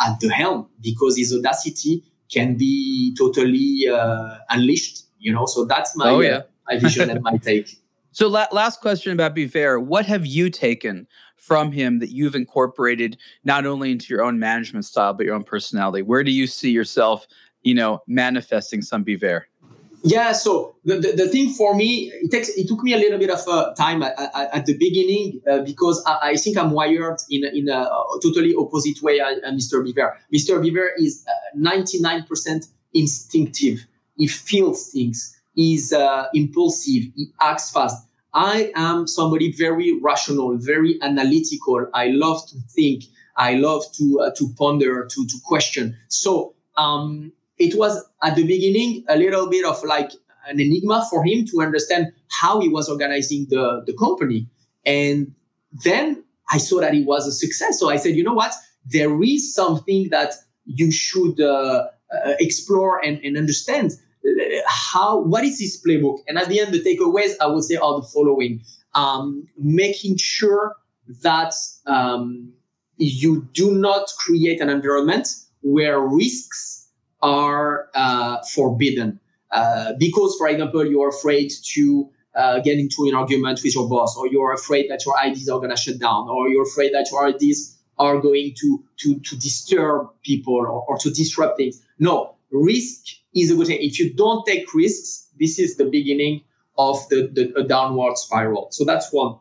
at the helm because his audacity can be totally uh, unleashed. You know, so that's my oh, yeah. uh, my vision and my [laughs] take. So, la- last question about Biver. What have you taken from him that you've incorporated not only into your own management style, but your own personality? Where do you see yourself, you know, manifesting some Biver? Yeah, so the, the, the, thing for me, it takes it took me a little bit of uh, time at, at, at, the beginning uh, because I, I, think I'm wired in in a, a totally opposite way than uh, Mr. Biver. Mr. Biver is 99% uh, instinctive. He feels things. He's uh, impulsive. He acts fast. I am somebody very rational, very analytical. I love to think. I love to uh, to ponder, to to question. So um, it was at the beginning a little bit of like an enigma for him to understand how he was organizing the the company, and then I saw that it was a success. So I said, you know what? There is something that you should uh, uh, explore and, and understand how what is this playbook. And at the end, the takeaways I would say are the following: um, making sure that um, you do not create an environment where risks are uh, forbidden. Uh, because, for example, you're afraid to uh, get into an argument with your boss, or you're afraid that your ideas are going to shut down, or you're afraid that your ideas are going to to to disturb people or, or to disrupt things. No, risk is a good thing. If you don't take risks, this is the beginning of the, the downward spiral. So that's one.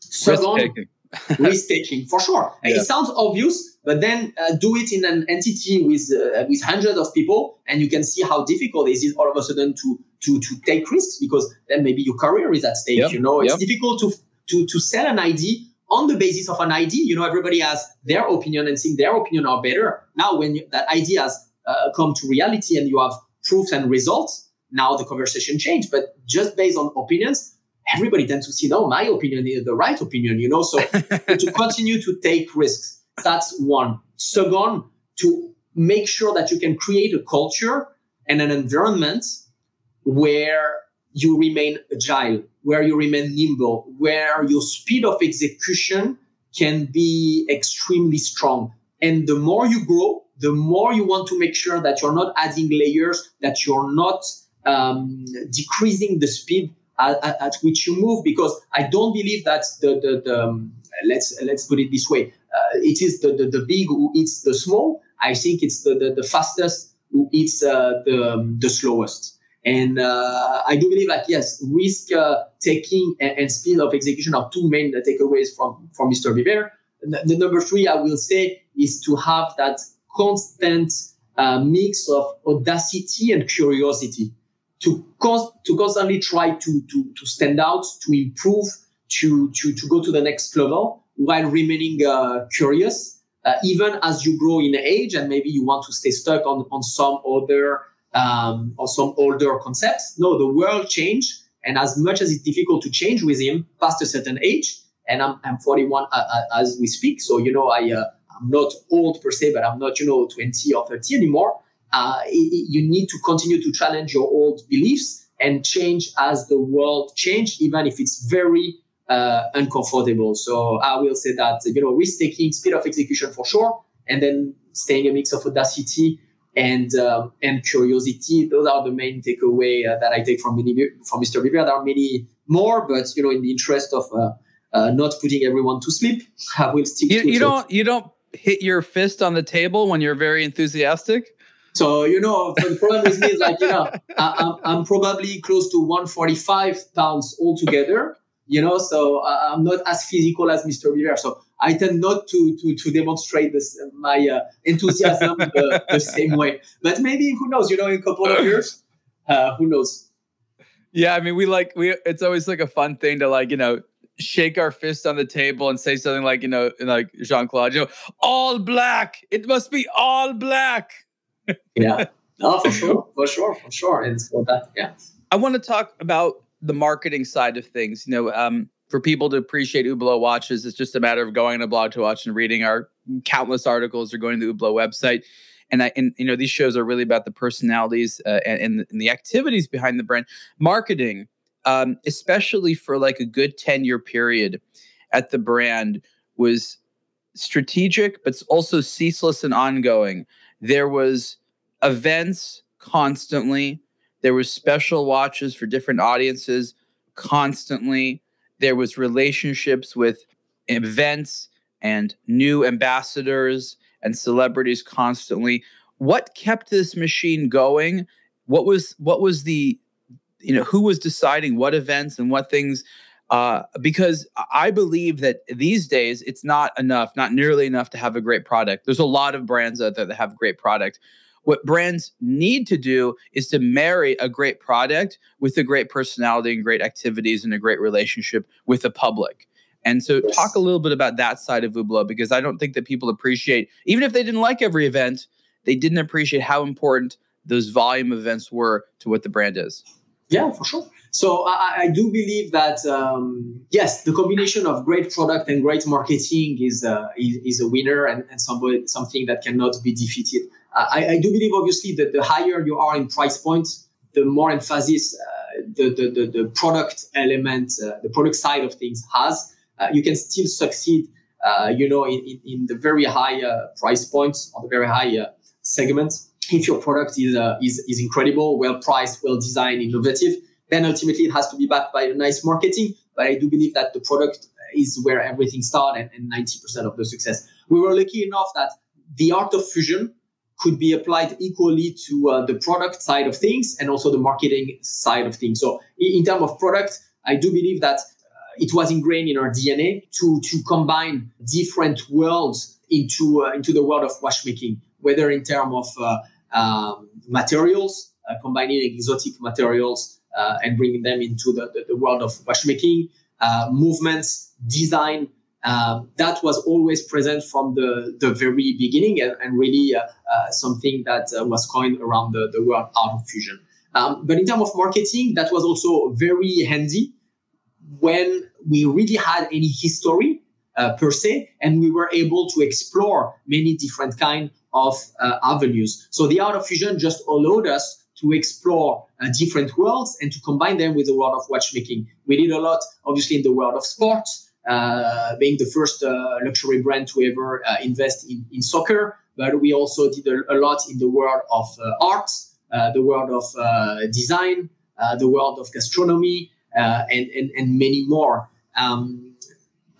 Second, risk taking [laughs] for sure. Yeah. It sounds obvious, but then uh, do it in an entity with uh, with hundreds of people, and you can see how difficult it is all of a sudden to to to take risks because then maybe your career is at stake. Yep. You know, it's yep. difficult to to to sell an idea on the basis of an idea. You know, everybody has their opinion and think their opinion are better. Now, when you, that idea has uh, come to reality and you have proofs and results, now the conversation changed. But just based on opinions, everybody tends to see, no, my opinion is the right opinion, you know. So [laughs] to continue to take risks, that's one. Second, to make sure that you can create a culture and an environment where you remain agile, where you remain nimble, where your speed of execution can be extremely strong. And the more you grow, the more you want to make sure that you're not adding layers, that you're not um, decreasing the speed at, at, which you move. Because I don't believe that the, the, the um, let's let's put it this way, uh, it is the, the, the big who eats the small. I think it's the, the, the fastest who eats uh, the, um, the slowest. And uh, I do believe that yes, risk uh, taking and, and, speed of execution are two main takeaways from from Mr. Biver. The, the, number three I will say is to have that constant uh, mix of audacity and curiosity to to constantly try to to to stand out, to improve, to to to go to the next level while remaining uh, curious. Uh, even as you grow in age and maybe you want to stay stuck on, on some other um, or some older concepts. No, the world changed. And as much as it's difficult to change with him past a certain age, and I'm, I'm 41 uh, uh, as we speak. So, you know, I, uh, I'm not old per se, but I'm not, you know, 20 or 30 anymore. Uh, you need to continue to challenge your old beliefs and change as the world change, even if it's very uh, uncomfortable. So I will say that, you know, risk taking, speed of execution for sure, and then staying a mix of audacity and um, and curiosity. Those are the main takeaway uh, that I take from from Mr. Biver. There are many more, but you know, in the interest of uh, uh, not putting everyone to sleep, [laughs] I will stick. You, to you don't you don't hit your fist on the table when you're very enthusiastic. So you know, the problem with me is like you know, I, I'm, I'm probably close to 145 pounds altogether. You know, so I'm not as physical as Mr. Biver. So I tend not to to, to demonstrate this my uh, enthusiasm the, the, same way. But maybe who knows? You know, in a couple of years, uh, who knows? Yeah, I mean, we like we. It's always like a fun thing to like you know shake our fist on the table and say something like you know like Jean Claude, you know, all black. It must be all black. yeah. [laughs] No, for sure, for sure, for sure. It's for that. Yeah. I want to talk about the marketing side of things. You know, um, for people to appreciate Hublot watches, it's just a matter of going to Blog to Watch and reading our countless articles or going to the Hublot website. And I, and you know, these shows are really about the personalities uh, and, and, the activities behind the brand. Marketing, um, especially for like a good 10 year period at the brand, was strategic, but also ceaseless and ongoing. There was events constantly. There was special watches for different audiences constantly there was relationships with events and new ambassadors and celebrities constantly what kept this machine going what was what was the you know who was deciding what events and what things uh, because I believe that these days it's not enough, not nearly enough to have a great product. There's a lot of brands out there that have great product, what brands need to do is to marry a great product with a great personality and great activities and a great relationship with the public. And so, yes. talk a little bit about that side of Hublot because I don't think that people appreciate, even if they didn't like every event, they didn't appreciate how important those volume events were to what the brand is. Yeah, for sure. So I, I do believe that um, yes, the combination of great product and great marketing is uh, is, is, a winner and, and somebody, something that cannot be defeated. Uh, I, I, do believe obviously that the higher you are in price points, the more emphasis uh, the, the, the, the, product element, uh, the product side of things has. Uh, you can still succeed, uh, you know, in, in, in, the very high price points or the very high segments. If your product is, is, is incredible, well priced, well designed, innovative, then ultimately it has to be backed by a nice marketing. But I do believe that the product is where everything started and, and 90% of the success. We were lucky enough that the art of fusion could be applied equally to uh, the product side of things and also the marketing side of things. So in, in terms of product, I do believe that uh, it was ingrained in our DNA to to combine different worlds into uh, into the world of watchmaking, whether in terms of uh, um, materials, uh, combining exotic materials uh, and bringing them into the, the, the world of watchmaking, uh, movements, design. Um, that was always present from the, the very beginning and, and really something that was coined around the, the world art of fusion. Um, but in terms of marketing, that was also very handy when we really had any history uh, per se, and we were able to explore many different kind of avenues. So the art of fusion just allowed us to explore uh, different worlds and to combine them with the world of watchmaking. We did a lot, obviously, in the world of sports, uh, being the first uh, luxury brand to ever uh, invest in, in soccer. But we also did a, a lot in the world of uh, art, uh, the world of design, the world of gastronomy, and, and, and many more. Um,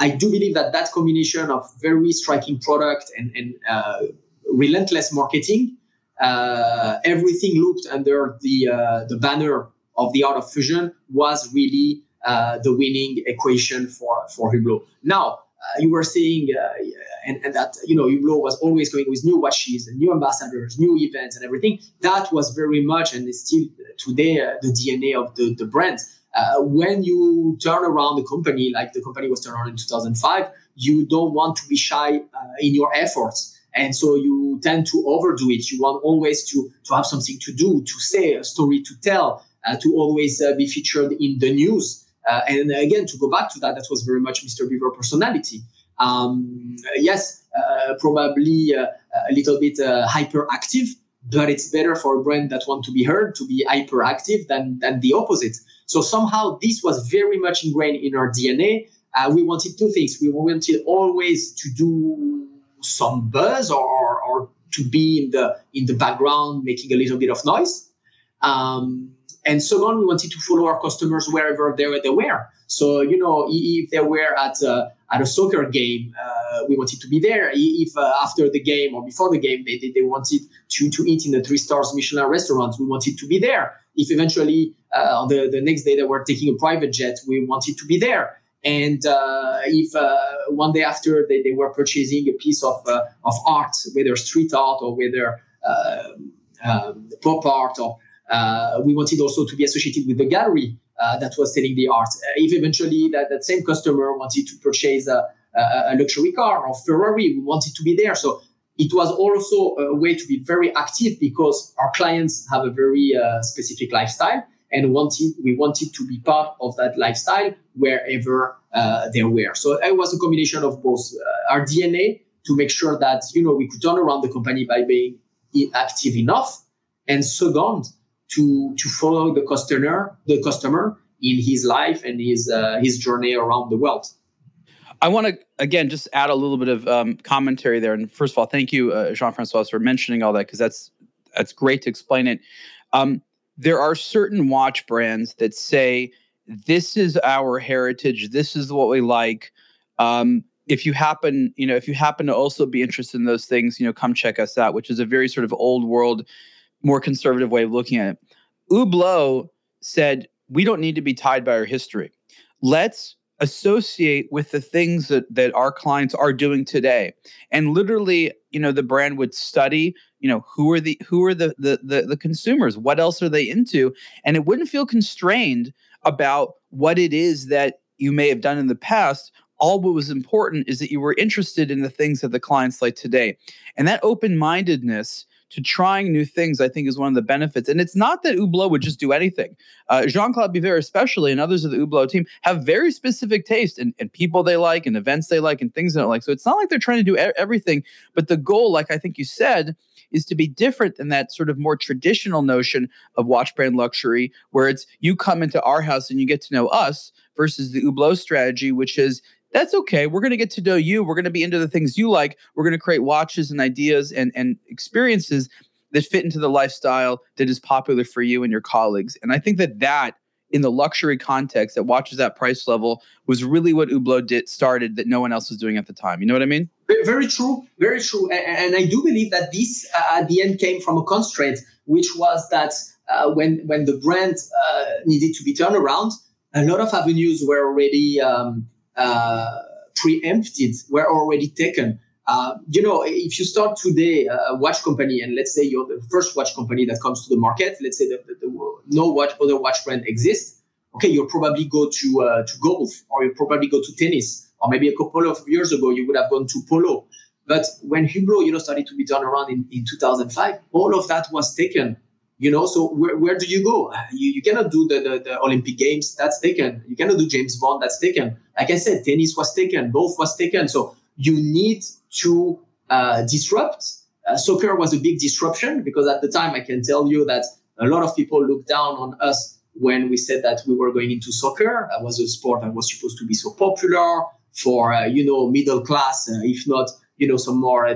I do believe that that combination of very striking product and, and relentless marketing uh, everything looked under the uh, the banner of the art of fusion was really uh, the winning equation for for Hublot. Now uh, you were saying, uh, and, and, that you know Hublot was always going with new watches and new ambassadors, new events, and everything. That was very much and is still today uh, the DNA of the the brand. when you turn around the company, like the company was turned around in 2005, you don't want to be shy in your efforts and so you tend to overdo it. You want always to to have something to do to say a story to tell uh, to always uh, be featured in the news. Uh, and again to go back to that that was very much mr Biver personality. Um, yes uh, probably uh, a little bit uh, hyperactive but it's better for a brand that want to be heard to be hyperactive than than the opposite. So somehow this was very much ingrained in our dna we wanted two things. We wanted always to do some buzz or, or, or, to be in the in the background making a little bit of noise. Um, and second, we wanted to follow our customers wherever they, they were. So you know, if they were at a, at a soccer game, uh, we wanted to be there. If uh, after the game or before the game they, they, they, wanted to, to eat in the three stars Michelin restaurant, we wanted to be there. If eventually uh, the, the next day they were taking a private jet, we wanted to be there. And uh, if uh, one day after they, they were purchasing a piece of, uh, of art, whether street art or whether um, pop art, or we wanted also to be associated with the gallery that was selling the art. if eventually that, that same customer wanted to purchase a, a luxury car or Ferrari, we wanted to be there. So it was also a way to be very active because our clients have a very uh, specific lifestyle and wanted we wanted to be part of that lifestyle wherever uh, they were. So it was a combination of both uh, our DNA to make sure that you know we could turn around the company by being active enough, and second to to follow the customer the customer in his life and his uh, his journey around the world. I want to again just add a little bit of um, commentary there. And first of all, thank you, uh, Jean Francois, for mentioning all that because that's that's great to explain it. Um, there are certain watch brands that say this is our heritage. This is what we like. Um, if you happen you know if you happen to also be interested in those things you know come check us out which is a very sort of old world more conservative way of looking at it. Hublot said we don't need to be tied by our history. Let's associate with the things that, that our clients are doing today. And literally you know the brand would study you know who are the who are the, the the the, consumers? What else are they into? And it wouldn't feel constrained about what it is that you may have done in the past. All what was important is that you were interested in the things that the clients like today. And that open-mindedness to trying new things, I think, is one of the benefits. And it's not that Hublot would just do anything. Uh, Jean Claude Biver, especially, and others of the Hublot team have very specific taste in, in people they like and events they like and things they don't like. So it's not like they're trying to do everything, but the goal, like I think you said, is to be different than that sort of more traditional notion of watch brand luxury, where it's you come into our house and you get to know us versus the Hublot strategy, which is that's okay. We're going to get to know you. We're going to be into the things you like. We're going to create watches and ideas and, and experiences that fit into the lifestyle that is popular for you and your colleagues. And I think that that in the luxury context that watches that price level was really what Hublot did started that no one else was doing at the time. You know what I mean? Very true, very true. And, I do believe that this uh, at the end came from a constraint, which was that uh, when when the brand uh, needed to be turned around, a lot of avenues were already um, uh, preempted, were already taken. Uh, you know, if you start today a watch company, and let's say you're the first watch company that comes to the market, let's say that, that, that no watch other watch brand exists. Okay, you'll probably go to uh, to golf, or you'll probably go to tennis, or maybe a couple of years ago you would have gone to polo. But when Hublot, you know, started to be done around in, in 2005, all of that was taken. You know, so where, where do you go? You, you cannot do the, the, the Olympic Games, that's taken. You cannot do James Bond, that's taken. Like I said, tennis was taken, golf was taken. So you need to uh, disrupt. Uh, soccer was a big disruption because at the time, I can tell you that a lot of people looked down on us when we said that we were going into soccer. That was a sport that was supposed to be so popular for, uh, you know, middle class, uh, if not, you know, some more uh,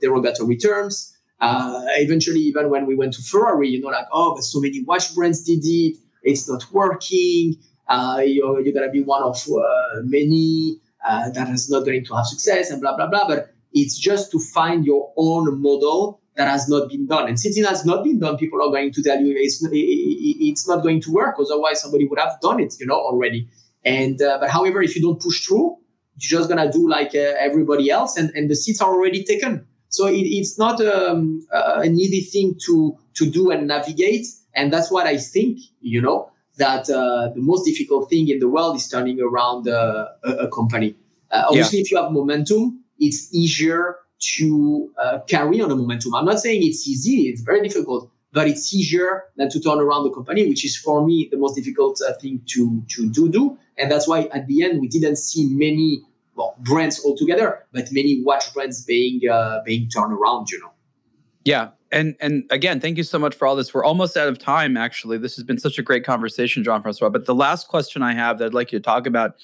derogatory terms. Uh, eventually, even when we went to Ferrari, you know, like, oh, but so many watch brands did it. It's not working. you're, you're going to be one of many uh, that is not going to have success and blah blah blah. But it's just to find your own model that has not been done. And since it has not been done, people are going to tell you it's it's not going to work. Otherwise, somebody would have done it, you know, already. And uh, but however, if you don't push through, you're just gonna do like uh, everybody else, and, and the seats are already taken. So it, it's not um, uh, an easy thing to to do and navigate. And that's what I think, you know that uh, the most difficult thing in the world is turning around uh, a, a, company. Uh, obviously, yeah. if you have momentum, it's easier to uh, carry on a momentum. I'm not saying it's easy; it's very difficult, but it's easier than to turn around the company, which is for me the most difficult uh, thing to to do. Do, and that's why at the end we didn't see many well, brands altogether, but many watch brands being uh, being turned around. You know. Yeah, and and again, thank you so much for all this. We're almost out of time. Actually, this has been such a great conversation, Jean Francois. But the last question I have that I'd like you to talk about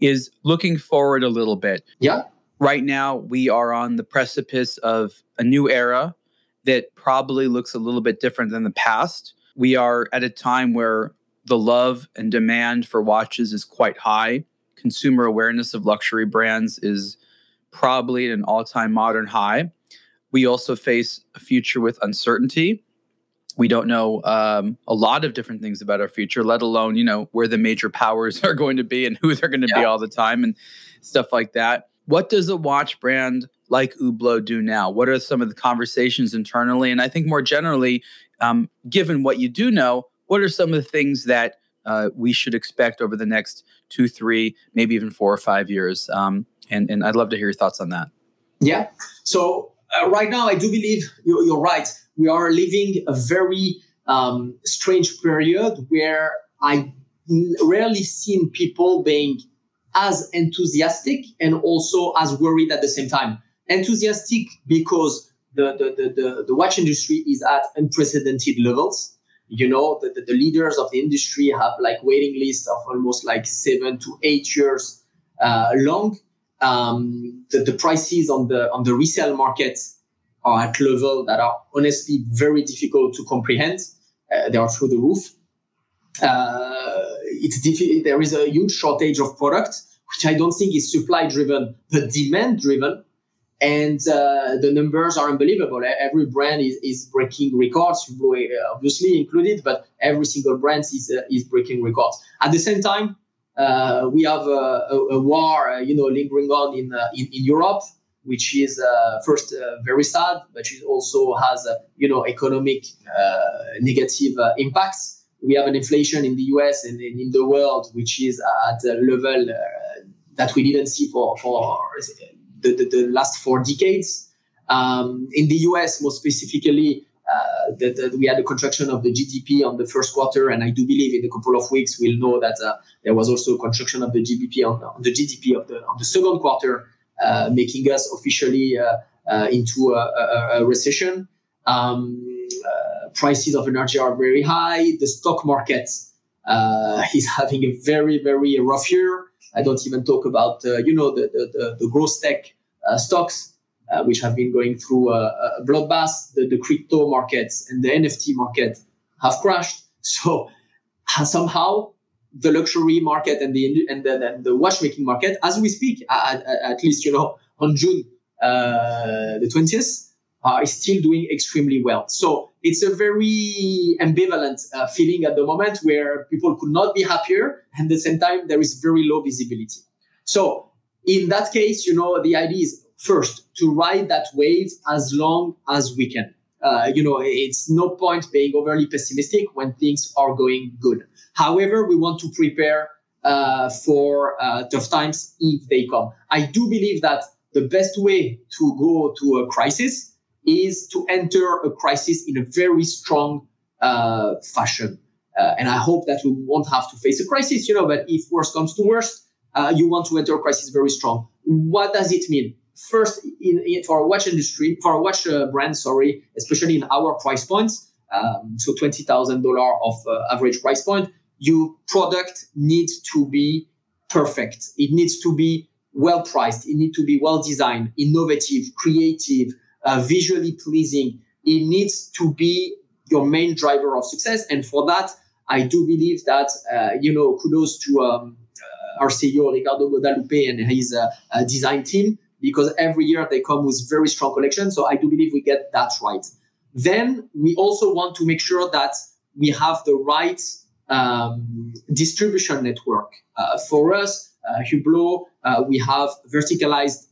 is looking forward a little bit. Yeah. Right now, we are on the precipice of a new era that probably looks a little bit different than the past. We are at a time where the love and demand for watches is quite high. Consumer awareness of luxury brands is probably at an all time modern high. We also face a future with uncertainty. We don't know um, a lot of different things about our future, let alone, you know, where the major powers [laughs] are going to be and who they're going to yeah. be all the time and stuff like that. What does a watch brand like Hublot do now? What are some of the conversations internally? And I think more generally, um, given what you do know, what are some of the things that uh, we should expect over the next two, three, maybe even four or five years? Um, and, and I'd love to hear your thoughts on that. Yeah. So uh, right now, I do believe you're, you're, right. We are living a very um, strange period where I rarely seen people being as enthusiastic and also as worried at the same time. Enthusiastic because the, the, the, the, the watch industry is at unprecedented levels. You know, the, the, the leaders of the industry have like waiting lists of almost like seven to eight years uh, long um, the, the prices on the on the resale market are at level that are honestly very difficult to comprehend. Uh, they are through the roof. Uh, it's diffi- there is a huge shortage of product, which I don't think is supply driven, but demand driven. And uh, the numbers are unbelievable. Every brand is, is breaking records, obviously included, but every single brand is, uh, is breaking records. At the same time, uh, we have a, a, a war, uh, you know, lingering on in, uh, in, in Europe, which is uh, first very sad, but it also has, you know, economic negative impacts. We have an inflation in the US and in, in the world, which is at a level that we didn't see for, for the, the, the last four decades. Um, in the US, more specifically, uh, the, the, we had a contraction of the GDP on the first quarter, and I do believe in a couple of weeks we'll know that uh, there was also a contraction of the GDP on, on, the GDP of the on the second quarter, uh, making us officially uh, uh, into a, a, a recession. Um, uh, prices of energy are very high. The stock market [laughs] is having a very very rough year. I don't even talk about you know the the, the, growth tech stocks uh, which have been going through a, a bloodbath. The, the, crypto markets and the NFT market have crashed. [laughs] So somehow the luxury market and the and the, and the watchmaking market, as we speak, at, at least you know on June uh, the twentieth, uh, is still doing extremely well. So it's a very ambivalent uh, feeling at the moment where people could not be happier, and at the same time there is very low visibility. So in that case, you know, the idea is first to ride that wave as long as we can. Uh, you know, it's no point being overly pessimistic when things are going good. However, we want to prepare uh, for uh, tough times if they come. I do believe that the best way to go to a crisis is to enter a crisis in a very strong uh, fashion. Uh, and I hope that we won't have to face a crisis, you know, but if worst comes to worst, uh, you want to enter a crisis very strong. What does it mean? first in, in, for a watch industry, for a watch uh, brand, sorry, especially in our price points, um, so twenty thousand dollar of uh, average price point, your product needs to be perfect. It needs to be well priced. It needs to be well designed, innovative, creative, uh, visually pleasing. It needs to be your main driver of success, and for that, I do believe that uh, you know kudos to um, uh, our CEO Ricardo Guadalupe and his uh, design team because every year they come with very strong collections. So I do believe we get that right. Then we also want to make sure that we have the right um, distribution network. Uh, for us, uh, Hublot, uh, we have verticalized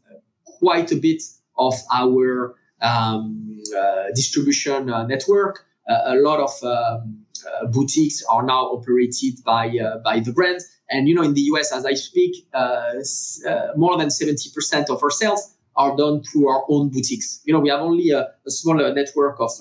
quite a bit of our um, uh, distribution uh, network. Uh, a lot of um, boutiques are now operated by by the brand. And you know, in the US, as I speak, more than 70% of our sales are done through our own boutiques. You know, we have only a, a small network of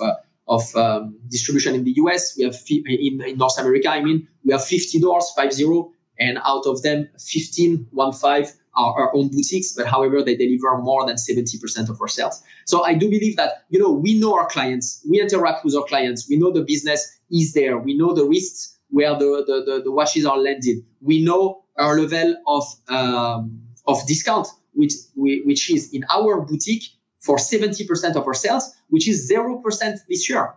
of um, distribution in the US. We have in, in North America. I mean, we have 50 doors, five zero, and out of them, 15, one five are our own boutiques. But however, they deliver more than 70% of our sales. So I do believe that you know we know our clients, we interact with our clients, we know the business is there, we know the risks where the, the, the, the washes are landed. We know our level of, um, of discount, which, we, which is in our boutique for 70% of our sales, which is 0% this year.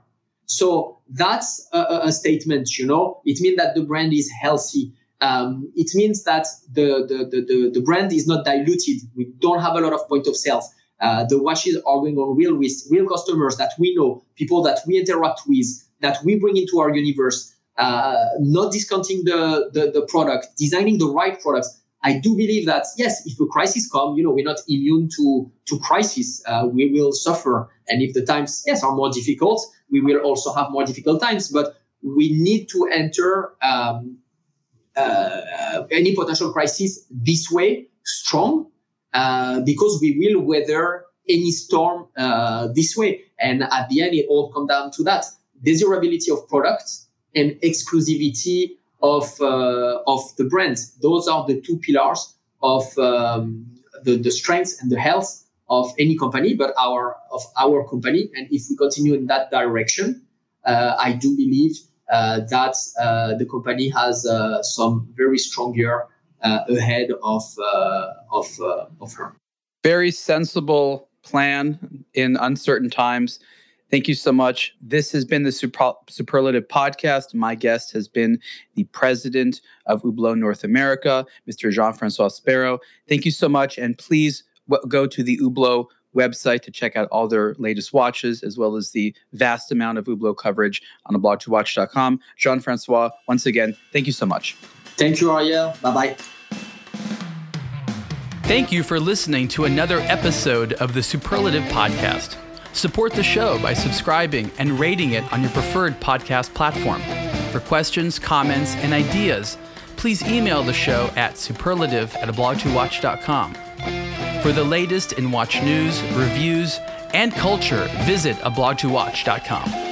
So that's a, a, statement, you know, it means that the brand is healthy. Um, it means that the, the, the, the, brand is not diluted. We don't have a lot of point of sales. Uh, the watches are going on real with real customers that we know, people that we interact with, that we bring into our universe uh, not discounting the, the, the product, designing the right products. I do believe that yes, if a crisis comes, you know, we're not immune to to crisis. Uh, we will suffer, and if the times yes are more difficult, we will also have more difficult times. But we need to enter um, any potential crisis this way strong, uh, because we will weather any storm uh, this way. And at the end, it all comes down to that desirability of products and exclusivity of uh, of the brand. Those are the two pillars of um, the the strength and the health of any company, but our of our company. And if we continue in that direction, uh, I do believe uh, that uh, the company has uh, some very strong year uh, ahead of of of her. Very sensible plan in uncertain times. Thank you so much. This has been the Super- Superlative Podcast. My guest has been the president of Hublot North America, Mr. Jean Francois Sberro. Thank you so much. And please go to the Hublot website to check out all their latest watches, as well as the vast amount of Hublot coverage on ablog2watch.com. Jean Francois, once again, thank you so much. Thank you, Ariel. Bye bye. Thank you for listening to another episode of the Superlative Podcast. Support the show by subscribing and rating it on your preferred podcast platform. For questions, comments, and ideas, please email the show at superlative at ablog2watch.com. For the latest in watch news, reviews, and culture, visit a blog to watch.com.